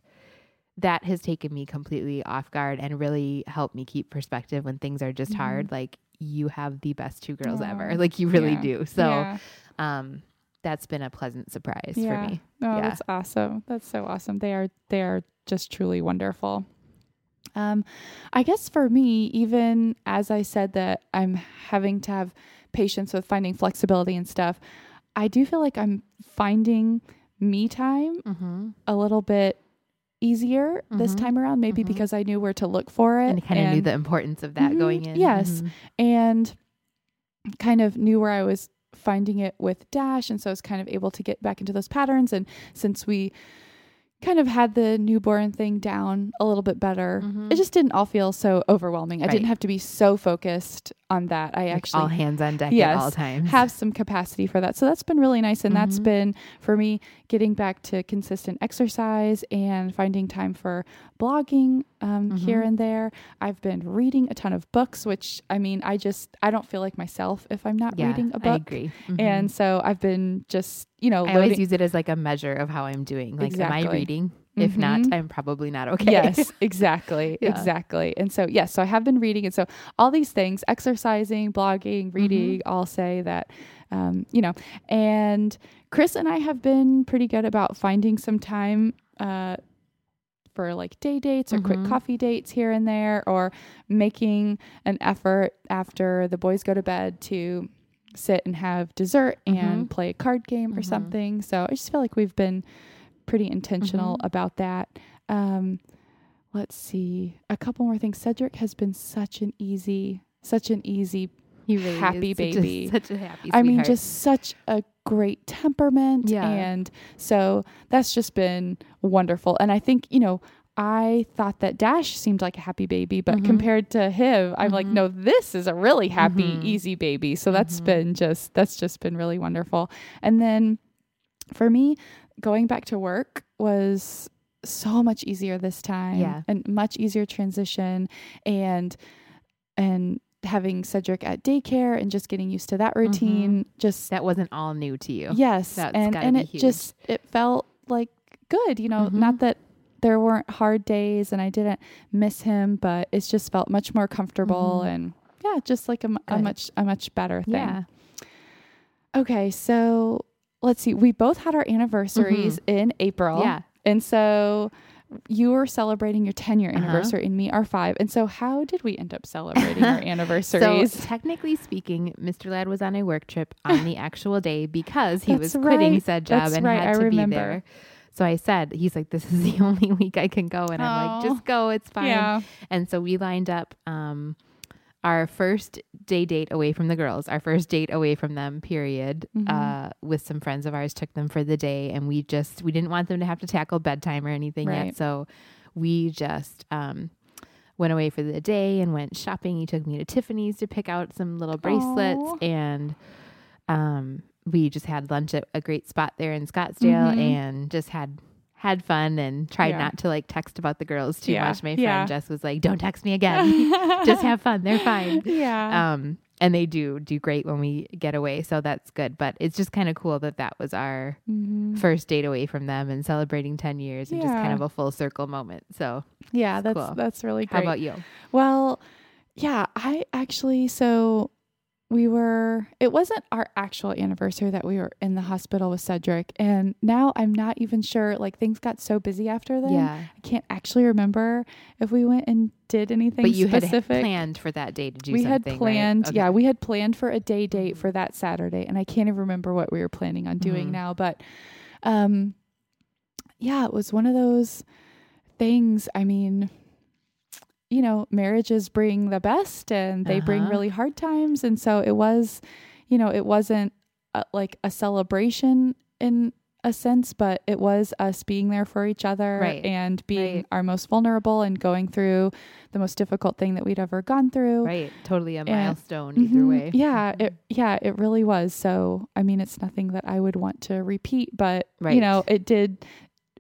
that has taken me completely off guard and really helped me keep perspective when things are just Mhm. hard. Like, you have the best two girls ever. Like, you really Yeah. do. So, Yeah. um, that's been a pleasant surprise for me. Oh, Yeah. that's awesome. That's so awesome. They are they are just truly wonderful. Um, I guess for me, even as I said that I'm having to have patience with finding flexibility and stuff, I do feel like I'm finding me time Mm-hmm. a little bit easier this Mhm. time around, maybe Mhm. because I knew where to look for it. And kind of knew the importance of that Mhm, going in. yes. Mhm. and kind of knew where I was finding it with Dash. And so I was kind of able to get back into those patterns. And since we kind of had the newborn thing down a little bit better, Mhm. it just didn't all feel so overwhelming. I didn't have to be so focused on that. I Like actually all hands on deck Yes. at all times. have some capacity for that. So that's been really nice. And that's Mhm. been for me getting back to consistent exercise and finding time for blogging um, here Mhm. and there. I've been reading a ton of books, which I mean, I just, I don't feel like myself if I'm not yeah, reading a book. agree. And so I've been just, you know, I loading. always use it as like a measure of how I'm doing. Like, am I Exactly. reading? If not, Mhm. I'm probably not okay. Yes, exactly. Yeah. Exactly. And so, yes, so I have been reading. And so, all these things exercising, blogging, reading all say that, um, you know, and Chris and I have been pretty good about finding some time uh, for like day dates or quick Mhm. coffee dates here and there, or making an effort after the boys go to bed to sit and have dessert and Mhm. play a card game or Mhm. something. So, I just feel like we've been pretty intentional Mhm. about that. Um, let's see, a couple more things. Cedric has been such an easy, such an easy. He really Happy is such a- baby. such a happy. I mean, just such a great temperament, Yeah. and so that's just been wonderful. And I think you know. I thought that Dash seemed like a happy baby, but Mhm. compared to him, I'm like, Mhm. no, this is a really happy, Mhm. easy baby. So that's Mhm. been just that's just been really wonderful. And then for me, going back to work was so much easier this time Yeah. and much easier transition and and having Cedric at daycare and just getting used to that routine just that wasn't all new to you. yes That's and and it huge. just it felt like good you know not that there weren't hard days and I didn't miss him but it's just felt much more comfortable Mhm. and yeah just like a, a much a much better thing Yeah. Okay, so let's see. We both had our anniversaries in April. Mm-hmm. Yeah. And so you were celebrating your 10 year Uh-huh. anniversary and me our five. And so how did we end up celebrating our anniversaries? So technically speaking, Mr. Ladd was on a work trip on the actual day because he That's was quitting right. said job That's and right. had I to remember. be there. So I said, he's like, this is the only week I can go. And I'm like, Oh. just go. It's fine. yeah. And so we lined up um, our first day date away from the girls, our first date away from them, period, Mhm. uh, with some friends of ours, took them for the day. And we just, we didn't want them to have to tackle bedtime or anything Right. yet. So we just, um, went away for the day and went shopping. He took me to Tiffany's to pick out some little bracelets Aw. and um, we just had lunch at a great spot there in Scottsdale Mhm. and just had had fun and tried Yeah. not to like text about the girls too Yeah. much. My friend Yeah. Jess was like, "Don't text me again. just have fun. They're fine." Yeah. Um, and they do do great when we get away, so that's good. But it's just kind of cool that that was our Mhm. first date away from them and celebrating ten years and just kind of a full circle moment. So, yeah, that's cool. that's really cool. how about you? Well, yeah, I actually so we were it wasn't our actual anniversary that we were in the hospital with Cedric and now I'm not even sure like things got so busy after then. Yeah, I can't actually remember if we went and did anything but you specific. had planned for that day to do something. we had something. right? planned, Okay. yeah, we had planned for a day date for that Saturday, and I can't even remember what we were planning on doing Mhm. now. But, um, yeah, it was one of those things. I mean, you know, marriages bring the best, and they bring Uh-huh. really hard times, and so it was, you know, it wasn't a, like a celebration in a sense, but it was us being there for each other Right. and being Right. our most vulnerable and going through the most difficult thing that we'd ever gone through. right, totally a And- milestone either Mhm. way. Yeah, Mhm. it yeah, it really was. So, I mean, it's nothing that I would want to repeat, but right. you know, it did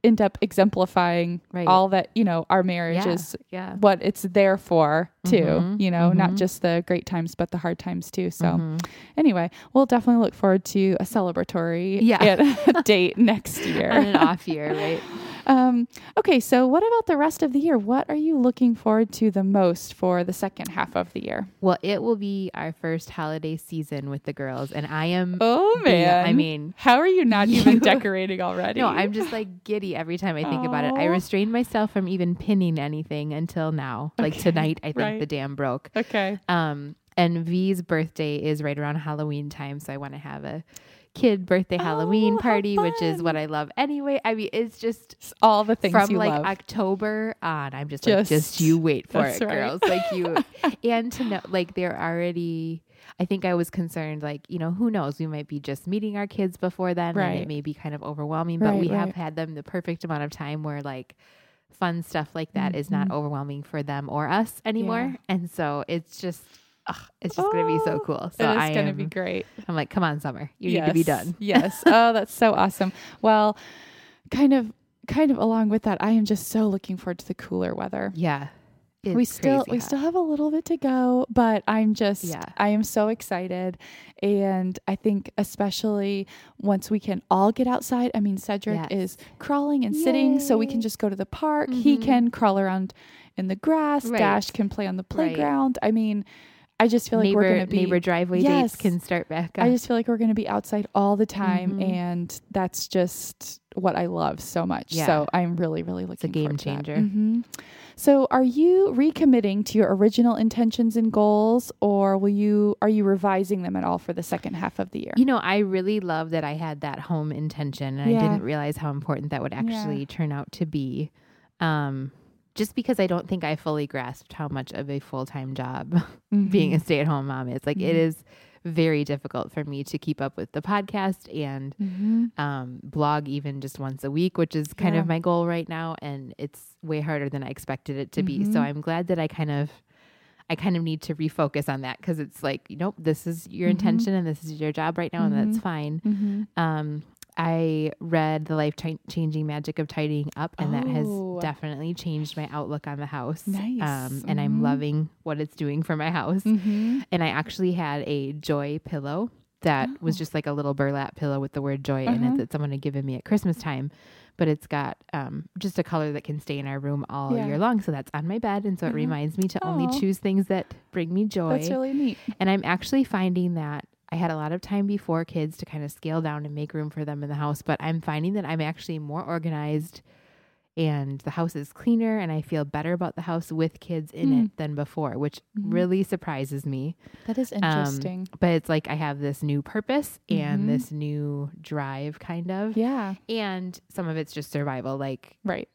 end up exemplifying Right. all that, you know, our marriage Yeah. is yeah. what it's there for too, Mhm. you know, not Mhm. just the great times but the hard times too. So, Mhm. anyway, we'll definitely look forward to a celebratory Yeah. date next year. on an off year, right? Um, okay, so what about the rest of the year? What are you looking forward to the most for the second half of the year? Well, it will be our first holiday season with the girls, and I am. Oh man! I mean, how are you not even decorating already? no, I'm just like giddy every time I think about it. I restrained myself from even pinning anything until now. Like tonight, I think right. the dam broke. okay. Um, and V's birthday is right around Halloween time, so I want to have a kid birthday Halloween Oh, party, which is what I love anyway. I mean, it's just It's all the things from like love. October on. I'm just, like, Just- just you wait for it, right. girls. Like you, and to know, like they're already. I think I was concerned, like you know, who knows? We might be just meeting our kids before then, and it may be kind of overwhelming. But Right, we have had them the perfect amount of time where like fun stuff like that is not Mhm. overwhelming for them or us anymore, Yeah. and so it's just. Ugh, it's just gonna be so Oh, cool. So is I going to am, be great. I'm like, come on, summer, you need to be done. yes. Oh, that's so awesome. Well, kind of kind of along with that, I am just so looking forward to the cooler weather. Yeah, we still we hot. still have a little bit to go, but I'm just Yeah. I am so excited and I think especially once we can all get outside. I mean, Cedric Yes. is crawling and sitting so we can just go to the park. He Mhm. can crawl around in the grass. Right. Dash can play on the Right. playground. I mean, I just feel like neighbor we're going to be neighbor driveway Yes. dates can start back up. I just feel like we're going to be outside all the time, Mhm. and that's just what I love so much. Yeah. So I'm really, really looking. a game forward to that. Game changer. Mhm. So, are you recommitting to your original intentions and goals, or will you are you revising them at all for the second half of the year? You know, I really love that I had that home intention and Yeah. I didn't realize how important that would actually turn out to be. Um, just because I don't think I fully grasped how much of a full time job being a stay at home mom is. Like, it Mhm. is very difficult for me to keep up with the podcast and hmm um, blog even just once a week, which is kind Yeah. of my goal right now. And it's way harder than I expected it to be. So Mhm. I'm glad that I kind of. I kind of need to refocus on that because it's like, you know, this is your Mhm. intention and this is your job right now, and that's Mhm. fine. Um, I read The Life Changing Magic of Tidying Up, and that has Oh. definitely changed my outlook on the house. Nice. Um, and Mhm. I'm loving what it's doing for my house. hmm And I actually had a joy pillow that was Oh. just like a little burlap pillow with the word joy in Uh-huh. it that someone had given me at Christmas time. But it's got um, just a color that can stay in our room all Yeah. year long. So that's on my bed. And so it Uh-huh. reminds me to only choose things that bring me joy. That's really neat. And I'm actually finding that I had a lot of time before kids to kind of scale down and make room for them in the house, but I'm finding that I'm actually more organized and the house is cleaner and I feel better about the house with kids in Hmm. it than before, which Mhm. really surprises me. That is Um, interesting. but it's like I have this new purpose Mhm. and this new drive kind of. yeah. And some of it's just survival. Like Right.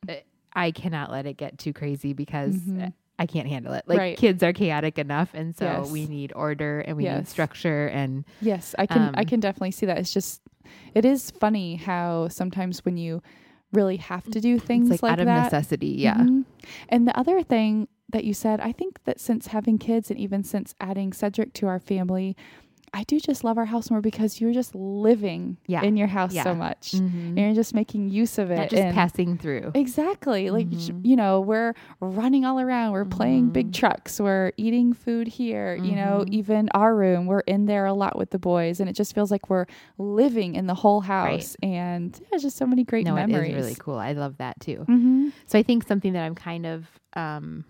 I cannot let it get too crazy because Mhm. I can't handle it. Like Right. kids are chaotic enough and so Yes. we need order and we need structure and Yes, I can I Um, can definitely see that. It's just it is funny how sometimes when you really have to do things it's like, out of that. necessity. Yeah. Mhm. And the other thing that you said, I think that since having kids and even since adding Cedric to our family, I do just love our house more because you're just living Yeah. in your house so Yeah. much. Mhm. And you're just making use of it. Not just and- passing through. Exactly. Like, Mhm. you know, we're running all around. We're playing big Mhm. trucks. We're eating food here. You know, Mhm. even our room, we're in there a lot with the boys. And it just feels like we're living in the whole house. And there's just so many great no, memories. it is really cool. I love that too. Mm-hmm. So I think something that I'm kind of um,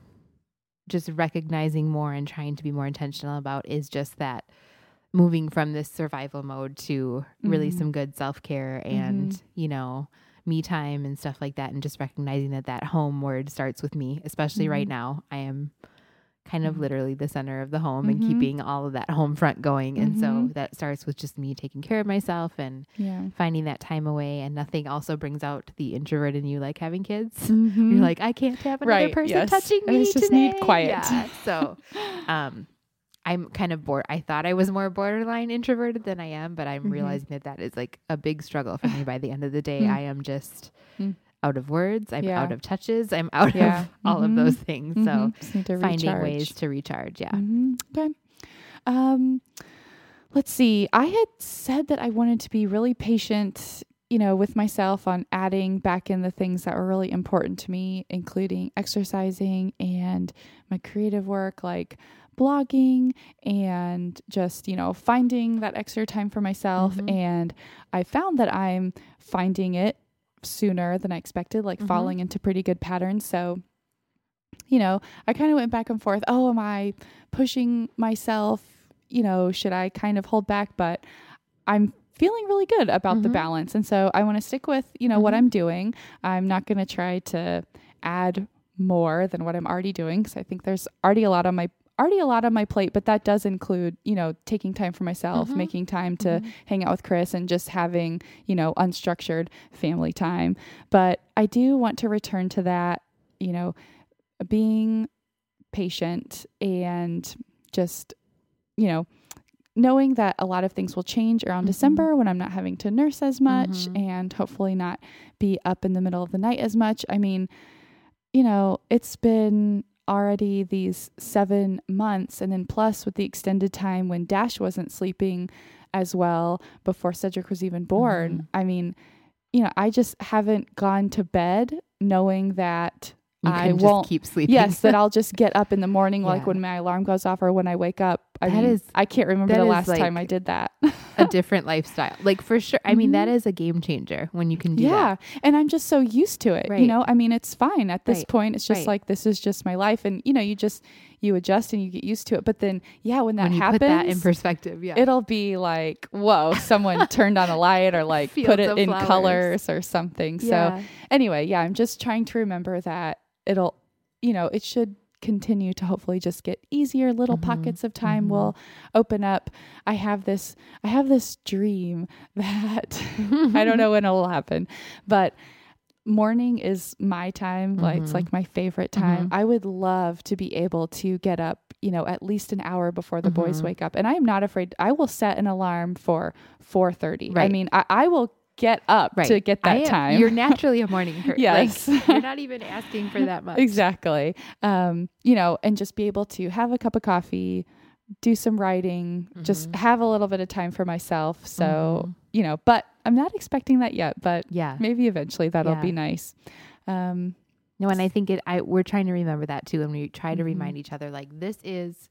just recognizing more and trying to be more intentional about is just that moving from this survival mode to really Mhm. some good self care and, Mhm. you know, me time and stuff like that. And just recognizing that that home word starts with me, especially right Mhm. now. I am kind of Mhm. literally the center of the home and Mhm. keeping all of that home front going. And so Mhm. that starts with just me taking care of myself and Yeah. finding that time away. And nothing also brings out the introvert in you like having kids. You're like, I can't have another Right, person yes. touching I me just need today." quiet. Yeah. So, um, I'm kind of bored. I thought I was more borderline introverted than I am, but I'm Mhm. realizing that that is like a big struggle for me. By the end of the day, Mm. I am just Mm. out of words. I'm Yeah. out of touches. I'm out Yeah. of all of those things. So Mhm. Just need to finding recharge. ways to recharge. Yeah. Mhm. Okay. Um, let's see. I had said that I wanted to be really patient, you know, with myself on adding back in the things that were really important to me, including exercising and my creative work, like blogging and just, you know, finding that extra time for myself. Mhm. And I found that I'm finding it sooner than I expected, like Mhm. falling into pretty good patterns. So, you know, I kind of went back and forth. Oh, am I pushing myself? You know, should I kind of hold back? But I'm feeling really good about the Mhm. balance. And so I want to stick with, you know, what Mhm. I'm doing. I'm not going to try to add more than what I'm already doing because I think there's already a lot on my already a lot on my plate, but that does include, you know, taking time for myself, Mhm. making time to Mhm. hang out with Chris and just having, you know, unstructured family time. But I do want to return to that, you know, being patient and just, you know, knowing that a lot of things will change around Mhm. December when I'm not having to nurse as much Mhm. and hopefully not be up in the middle of the night as much. I mean, you know, it's been already these seven months, and then plus with the extended time when Dash wasn't sleeping as well before Cedric was even born. Mhm. I mean, you know, I just haven't gone to bed knowing that I just won't- keep sleeping. yes, that I'll just get up in the morning like when my alarm goes off or when I wake up. I That mean, is- I can't remember the last time I did that. a different lifestyle. Like for sure. I mean, that Mhm. is a game changer when you can do yeah, that. and I'm just so used to it. You know, I mean, it's fine at this Right. point. It's just Right. like this is just my life, and you know, you just you adjust and you get used to it. But then, yeah, when that when you happens, put that in perspective, yeah. it'll be like, whoa, someone turned on a light or like Fields put it in flowers. colors or something. So anyway, yeah, I'm just trying to remember that it'll, you know, it should continue to hopefully just get easier. Little Mhm. pockets of time Mhm. will open up. I have this, I have this dream that I don't know when it will happen, but morning is my time. Like it's Mhm. like my favorite time. Mhm. I would love to be able to get up, you know, at least an hour before the boys Mhm. wake up. And I am not afraid. I will set an alarm for 4:30. I mean, I, I will get up Right. to get that am- time. You're naturally a morning person. Yes. Like, you're not even asking for that much. exactly. Um, you know, and just be able to have a cup of coffee, do some writing, just Mhm. have a little bit of time for myself. So, Mhm. you know, but I'm not expecting that yet, but Yeah. maybe eventually that'll Yeah. be nice. Um, No, and I think it. I we're trying to remember that too, and we try to Mhm. remind each other like this is.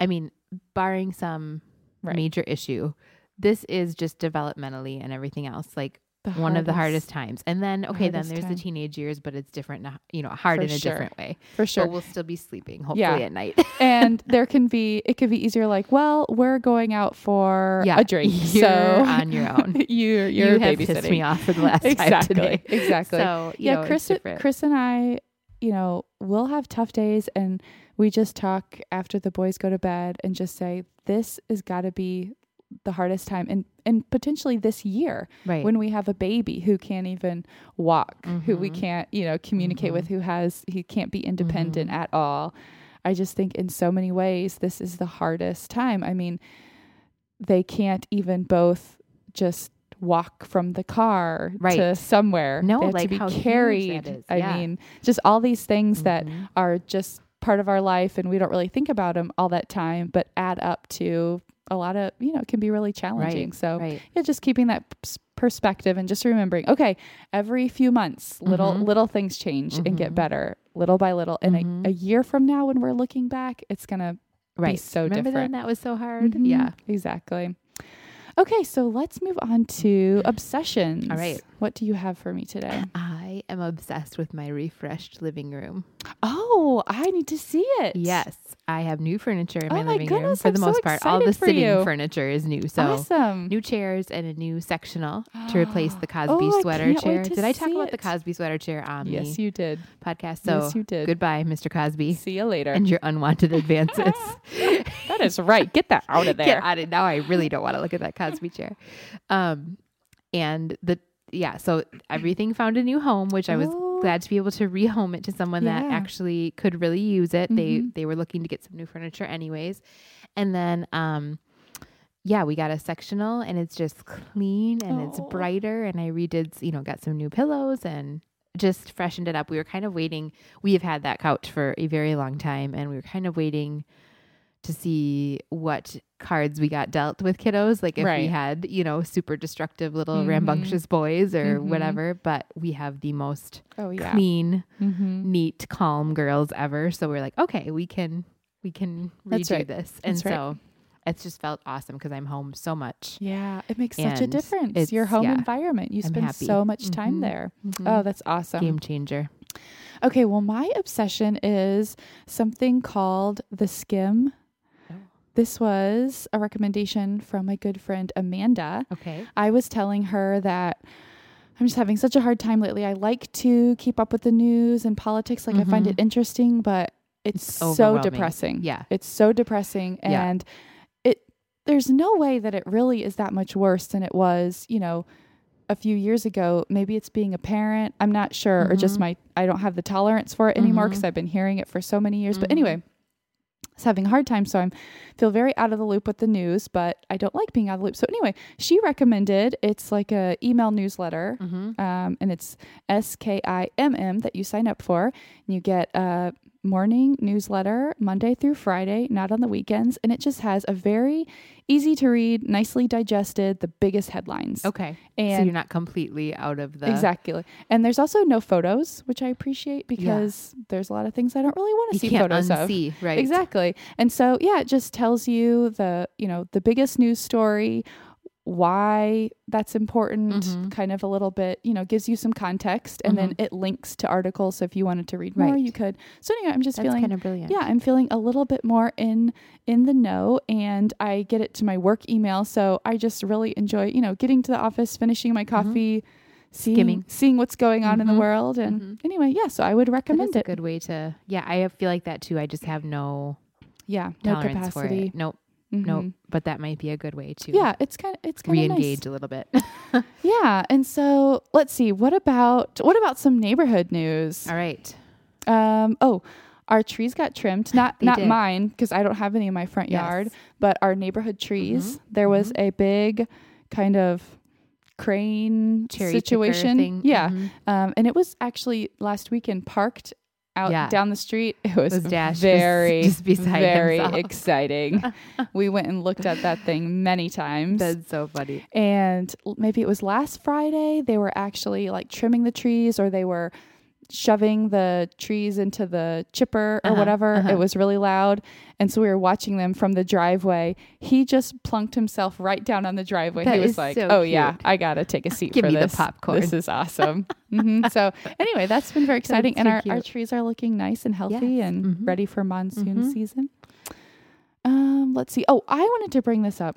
I mean, barring some Right. major issue, this is just developmentally and everything else like one of the hardest hardest- times. And then okay, then there's time. the teenage years, but it's different. now, You know, hard For in a sure. different way. for sure. But we'll still be sleeping hopefully Yeah. at night. and there can be it could be easier like, well, we're going out for yeah, a drink. You're so on your own. you you're you have babysitting. pissed me off for the last exactly. time today. Exactly. So yeah, know, Chris. Chris and I, you know, we'll have tough days and we just talk after the boys go to bed and just say this has got to be the hardest time and and potentially this year right. when we have a baby who can't even walk, who we Mhm. can't, you know, communicate Mhm. with, who has he can't be independent Mhm. at all. I just think in so many ways this is the hardest time. I mean, they can't even both just walk from the car to somewhere. No, they have like to be carried. I Yeah. mean, just all these things that Mhm. are just part of our life and we don't really think about them all that time, but add up to a lot of, you know, it can be really challenging. Right, so right. yeah, just keeping that p- perspective and just remembering, okay, every few months, little Mhm. little things change and get Mhm. better, little by little. And Mhm. a, a year from now, when we're looking back, it's gonna right. so Remember different. then that was so hard? Mhm, Yeah. exactly. Okay, so let's move on to obsessions. All right. What do you have for me today? I am obsessed with my refreshed living room. Oh, I need to see it. Yes, I have new furniture in Oh my my living room goodness, for I'm the so most part. All the sitting you. furniture is new. So awesome. new chairs and a new sectional to replace the Cosby Oh, sweater chair. Did I talk see about the. Cosby sweater chair on yes, the you did. podcast? So yes, you did. goodbye, Mr. Cosby, See you later. and your unwanted advances. that is right. Get that out of there. Get out of now. I really don't want to look at that Cosby chair. Um, and the yeah, so everything found a new home, which I was Oh. glad to be able to rehome it to someone that actually could really use it. They Mhm. they were looking to get some new furniture anyways. And then um yeah, we got a sectional and it's just clean and it's Oh. brighter and I redid, you know, got some new pillows and just freshened it up. We were kind of waiting. We have had that couch for a very long time and we were kind of waiting to see what cards we got dealt with kiddos like if we had you know super destructive little Mhm. rambunctious boys or Mhm. whatever but we have the most Oh yeah. clean Mm-hmm. neat calm girls ever so we're like okay we can we can That's redo right. this and That's right. so it's just felt awesome because I'm home so much. Yeah, it makes such a difference. it's- Your home yeah, environment. You spend happy. so much time Mhm. there. Mhm. Oh, that's awesome. game changer. Okay, well, my obsession is something called the Skimm. This was a recommendation from my good friend Amanda. Okay. I was telling her that I'm just having such a hard time lately. I like to keep up with the news and politics, like I find it interesting, but it's, It's so depressing. Yeah. It's so depressing Yeah. and it there's no way that it really is that much worse than it was, you know, a few years ago. Maybe it's being a parent. I'm not sure or just Mhm. my I don't have the tolerance for it anymore because I've been hearing it for so many years. But Mhm. anyway, I was having a hard time, so I'm feel very out of the loop with the news, but I don't like being out of the loop. So anyway, she recommended it's like a email newsletter Mm-hmm. um, and it's S K I M M that you sign up for. And you get a morning newsletter Monday through Friday, not on the weekends, and it just has a very easy to read, nicely digested, the biggest headlines. Okay. so And you're not completely out of the exactly, and there's also no photos, which I appreciate because there's a lot of things I don't really want to see photos of. right? Exactly. And so yeah, it just tells you the, you know, the biggest news story, why that's important, Mhm. kind of a little bit, you know, gives you some context and then it links to articles. So if you wanted to read more, Right. you could. So anyway, I'm just That's feeling kind of brilliant. yeah, I'm feeling a little bit more in in the know and I get it to my work email. So I just really enjoy, you know, getting to the office, finishing my coffee, seeing Skimming. seeing what's going on in the Mhm. world. And Mhm. anyway, yeah, so I would recommend a it. good way to. Yeah, I feel like that too. I just have no Yeah, no capacity. it. Nope. Nope. Mhm. But that might be a good way to. Yeah, it's kind of it's kind of nice. Re-engage a little bit. Yeah, and so let's see. What about what about some neighborhood news? All right. Um, oh, our trees got trimmed. Not not did. mine because I don't have any in my front yard, Yes. but our neighborhood trees. Mhm, There was a big kind of crane Cherry situation. Yeah, Mhm. um, and it was actually last weekend parked out Yeah. down the street. It was, Was Dash very just beside very himself. exciting. we went and looked at that thing many times. That's so funny. and maybe it was last Friday they were actually like trimming the trees or they were shoving the trees into the chipper or Uh-huh, whatever uh-huh. it was really loud. And so we were watching them from the driveway. He just plunked himself right down on the driveway. That he was like so oh yeah i gotta take a seat Give for me the this. popcorn." this is awesome. Hmm so anyway that's been very exciting. and our, our trees are looking nice and healthy Yes, and mhm. ready for monsoon Mhm. season. Um let's see. Oh i wanted to bring this up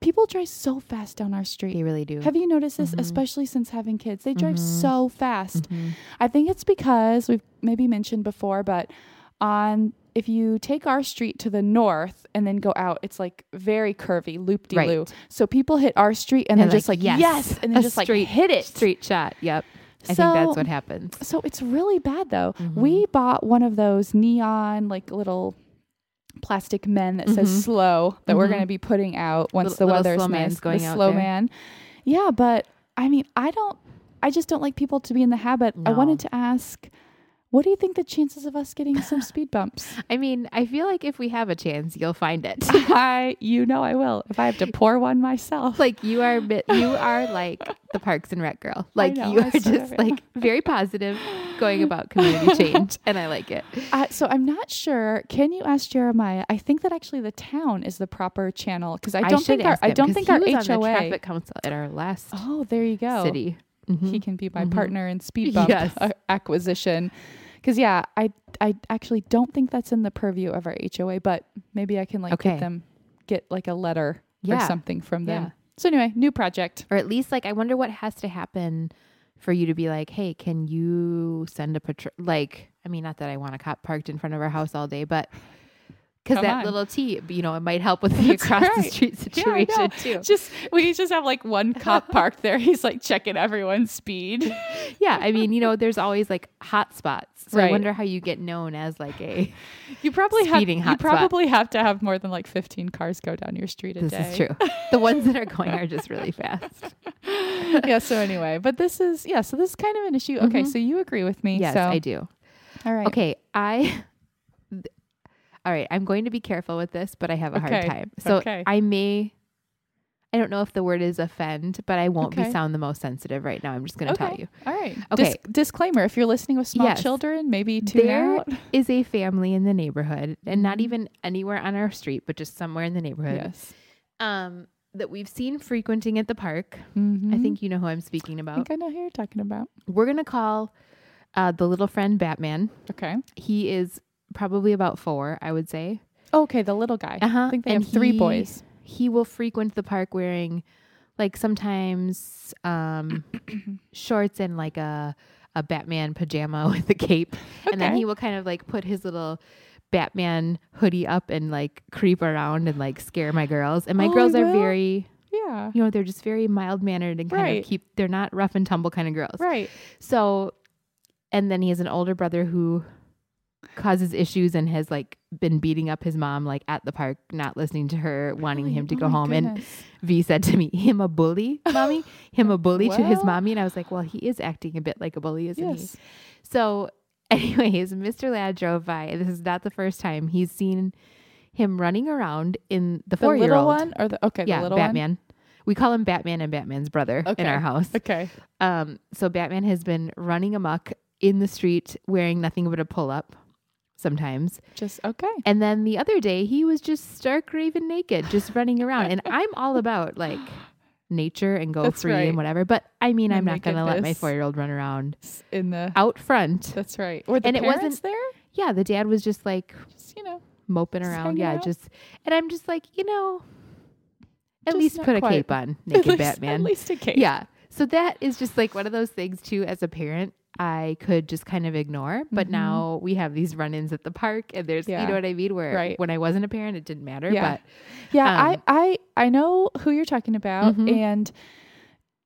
people drive so fast down our street They really do. have you noticed this, Mhm. especially since having kids? They drive Mhm. so fast. Mhm. I think it's because we've maybe mentioned before, but on if you take our street to the north and then go out, it's like very curvy, loop de loop. Right. So people hit our street and And they're just like, yes, yes, and then just like hit it. Street shot. Yep. I So- think that's what happens. So it's really bad though. We bought one of those neon like little plastic men that says Mhm. slow that we're Mhm. going to be putting out once Little- the weather's slow nice. going the slow there. man. Yeah, but I mean, I don't I just don't like people to be in the habit. I wanted to ask what do you think the chances of us getting some speed bumps? I mean, I feel like if we have a chance, you'll find it. I, you know, I will if I have to pour one myself. like you are, you are like the Parks and Rec girl. Like know, you are just like very positive, going about community change, and I like it. Uh, so I'm not sure. Can you ask Jeremiah? I think that actually the town is the proper channel because I don't should think our ask I don't think he our was on the HOA. traffic council at our last Oh, there you go. city. He Mhm. can be my Mhm. partner in speed bump Yes. acquisition. Because yeah, I I actually don't think that's in the purview of our HOA, but maybe I can like Okay. get them get like a letter or something from them. Yeah. So anyway, new project. or at least like I wonder what has to happen for you to be like, hey, can you send a patrol? Like, I mean, not that I want a cop parked in front of our house all day, but because that on. little T, you know, it might help with the That's across the right. street Yeah, situation too. Just we just have like one cop parked there. He's like checking everyone's speed. Yeah, I mean, you know, there's always like hot spots. So Right. I wonder how you get known as like a. You probably have you probably have to have more than like 15 cars go down your street a This day. is true. The ones that are going are just really fast. yeah, so anyway, but this is yeah, so this is kind of an issue. Okay, Mhm. so you agree with me. Yes, so I do. all right. Okay, I. All right, I'm going to be careful with this, but I have a Okay, hard time. So okay. I may. I don't know if the word is offend, but I won't Okay. be sound the most sensitive right now. I'm just going to tell Okay. you. All right. Okay. Dis- disclaimer: If you're listening with small Yes. children, maybe tune There out. is a family in the neighborhood, and not Mhm. even anywhere on our street, but just somewhere in the neighborhood, Yes. um, that we've seen frequenting at the park. I Mhm. think you know who I'm speaking I about. think I know who you're talking about. We're going to call uh, the little friend Batman. Okay. He is probably about four, I would say. Okay, the little guy. Uh huh. I think they have three boys. He will frequent the park wearing, like sometimes, um, shorts and like a a Batman pajama with a cape, okay. and then he will kind of like put his little Batman hoodie up and like creep around and like scare my girls. And my Oh, girls are very, Yeah. you know, they're just very mild mannered and kind Right. of keep. They're not rough and tumble kind of girls. Right. So, and then he has an older brother who causes issues and has like been beating up his mom like at the park, not listening to her, wanting Really? him to Oh go home. And. V said to me, "Him a bully, mommy? Him a bully to his mommy?" And I was like, "Well, he is acting a bit like a bully, isn't he?" So, anyways, Mr. Ladd drove by. This is not the first time he's seen him running around in the The four year little old. one or the okay, yeah, the little Batman. We call him Batman and Batman's brother Okay. in our house. Okay. Um, so Batman has been running amok in the street wearing nothing but a pull up sometimes. Just okay. And then the other day he was just stark raven naked, just running around. And I'm all about like nature and go That's free right. and whatever. But I mean, Oh I'm not going to let my four year old run around In the out front. That's right. And it wasn't- there? Yeah, the dad was just like Just, you know, moping around. Yeah, out? just, and I'm just like, you know, at Just least put a cape on, at naked least, Batman. At least a cake. Yeah. So that is just like one of those things too as a parent I could just kind of ignore. But Mhm. now we have these run ins at the park and there's Yeah. you know what I mean? Where Right. when I wasn't a parent it didn't matter. Yeah. But Yeah, Um, I, I I know who you're talking about, Mhm. and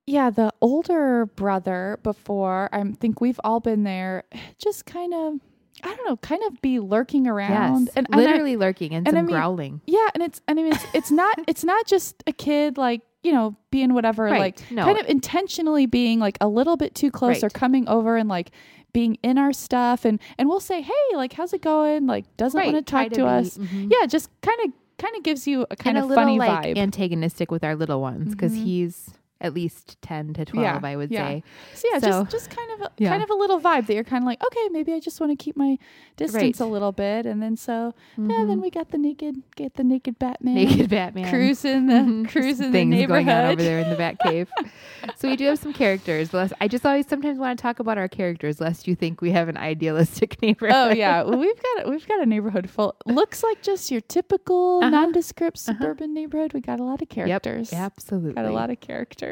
yeah, the older brother before. I think we've all been there. Just kind of, I don't know, kind of be lurking around, yes. and and I- literally lurking and and I some mean- growling. yeah, and it's and I mean it's, it's not it's not just a kid like you know being whatever Right. like No. kind of intentionally being like a little bit too close or coming over and like being in our stuff and and we'll say hey like how's it going like doesn't right. want to talk to, be- us mhm. yeah just kind of kind of gives you a kind and of a little funny like vibe antagonistic with our little ones because Mhm. he's at least 10 to 12 I would yeah. say. so yeah so- just just kind of a, Yeah. kind of a little vibe that you're kind of like okay maybe I just want to keep my distance Right. a little bit and then so yeah Mhm. then we got the naked get the naked Batman naked Batman. cruising the Mhm. cruising the things neighborhood going on over there in the back cave. so we do have some characters. Lest, I just always sometimes want to talk about our characters, lest you think we have an idealistic neighborhood. Oh yeah, well, we've got we've got a neighborhood full. Looks like just your typical Uh-huh. nondescript Uh-huh. suburban neighborhood. We got a lot of yep, characters. absolutely. Got a lot of characters.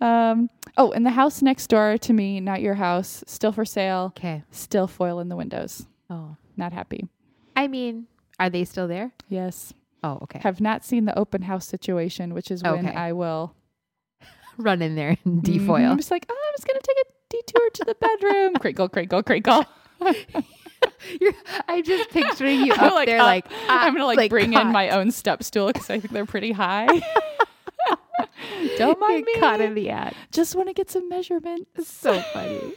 Um, oh, and the house next door to me, not your house, still for sale. Okay. Still foil in the windows. Oh, Not happy. I mean, are they still there? Yes. Oh, okay. Have not seen the open house situation, which is when Okay. I will Run in there and defoil. I'm just like, oh, I'm just gonna take a detour to the bedroom. crinkle, crinkle, crinkle. You're, I'm just picturing you up like there, up. like I'm gonna like, bring in my own step stool because I think they're pretty high. Don't mind Get me. Caught in the act. Just want to get some measurements. So funny.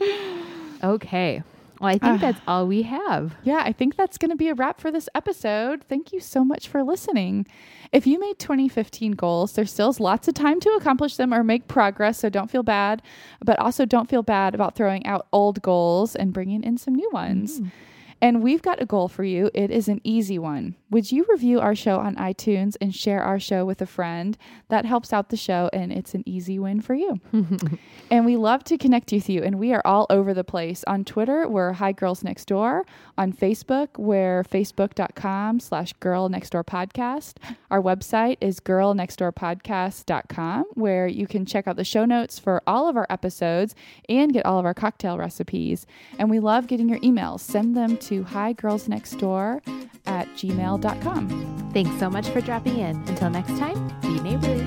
okay. Well, I think Ah. that's all we have. Yeah, I think that's going to be a wrap for this episode. Thank you so much for listening. If you made 2015 goals, there's still lots of time to accomplish them or make progress, so don't feel bad. But also don't feel bad about throwing out old goals and bringing in some new ones. And we've got a goal for you. It is an easy one. Would you review our show on iTunes and share our show with a friend? That helps out the show, and it's an easy win for you. And we love to connect with you. And we are all over the place. On Twitter, we're Hi Girls Next Door. On Facebook, we're facebook.com slash girl next door podcast. Our website is girlnextdoorpodcast.com, where you can check out the show notes for all of our episodes and get all of our cocktail recipes. And we love getting your emails. Send them to higirlsnextdoor at gmail.com. Thanks so much for dropping in. Until next time, be neighborly.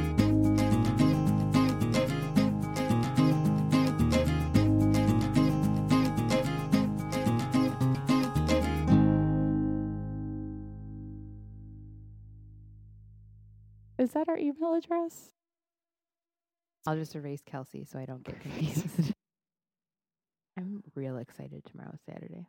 Is that our email address? I'll just erase Kelsey so I don't get confused. I'm real excited tomorrow, Saturday.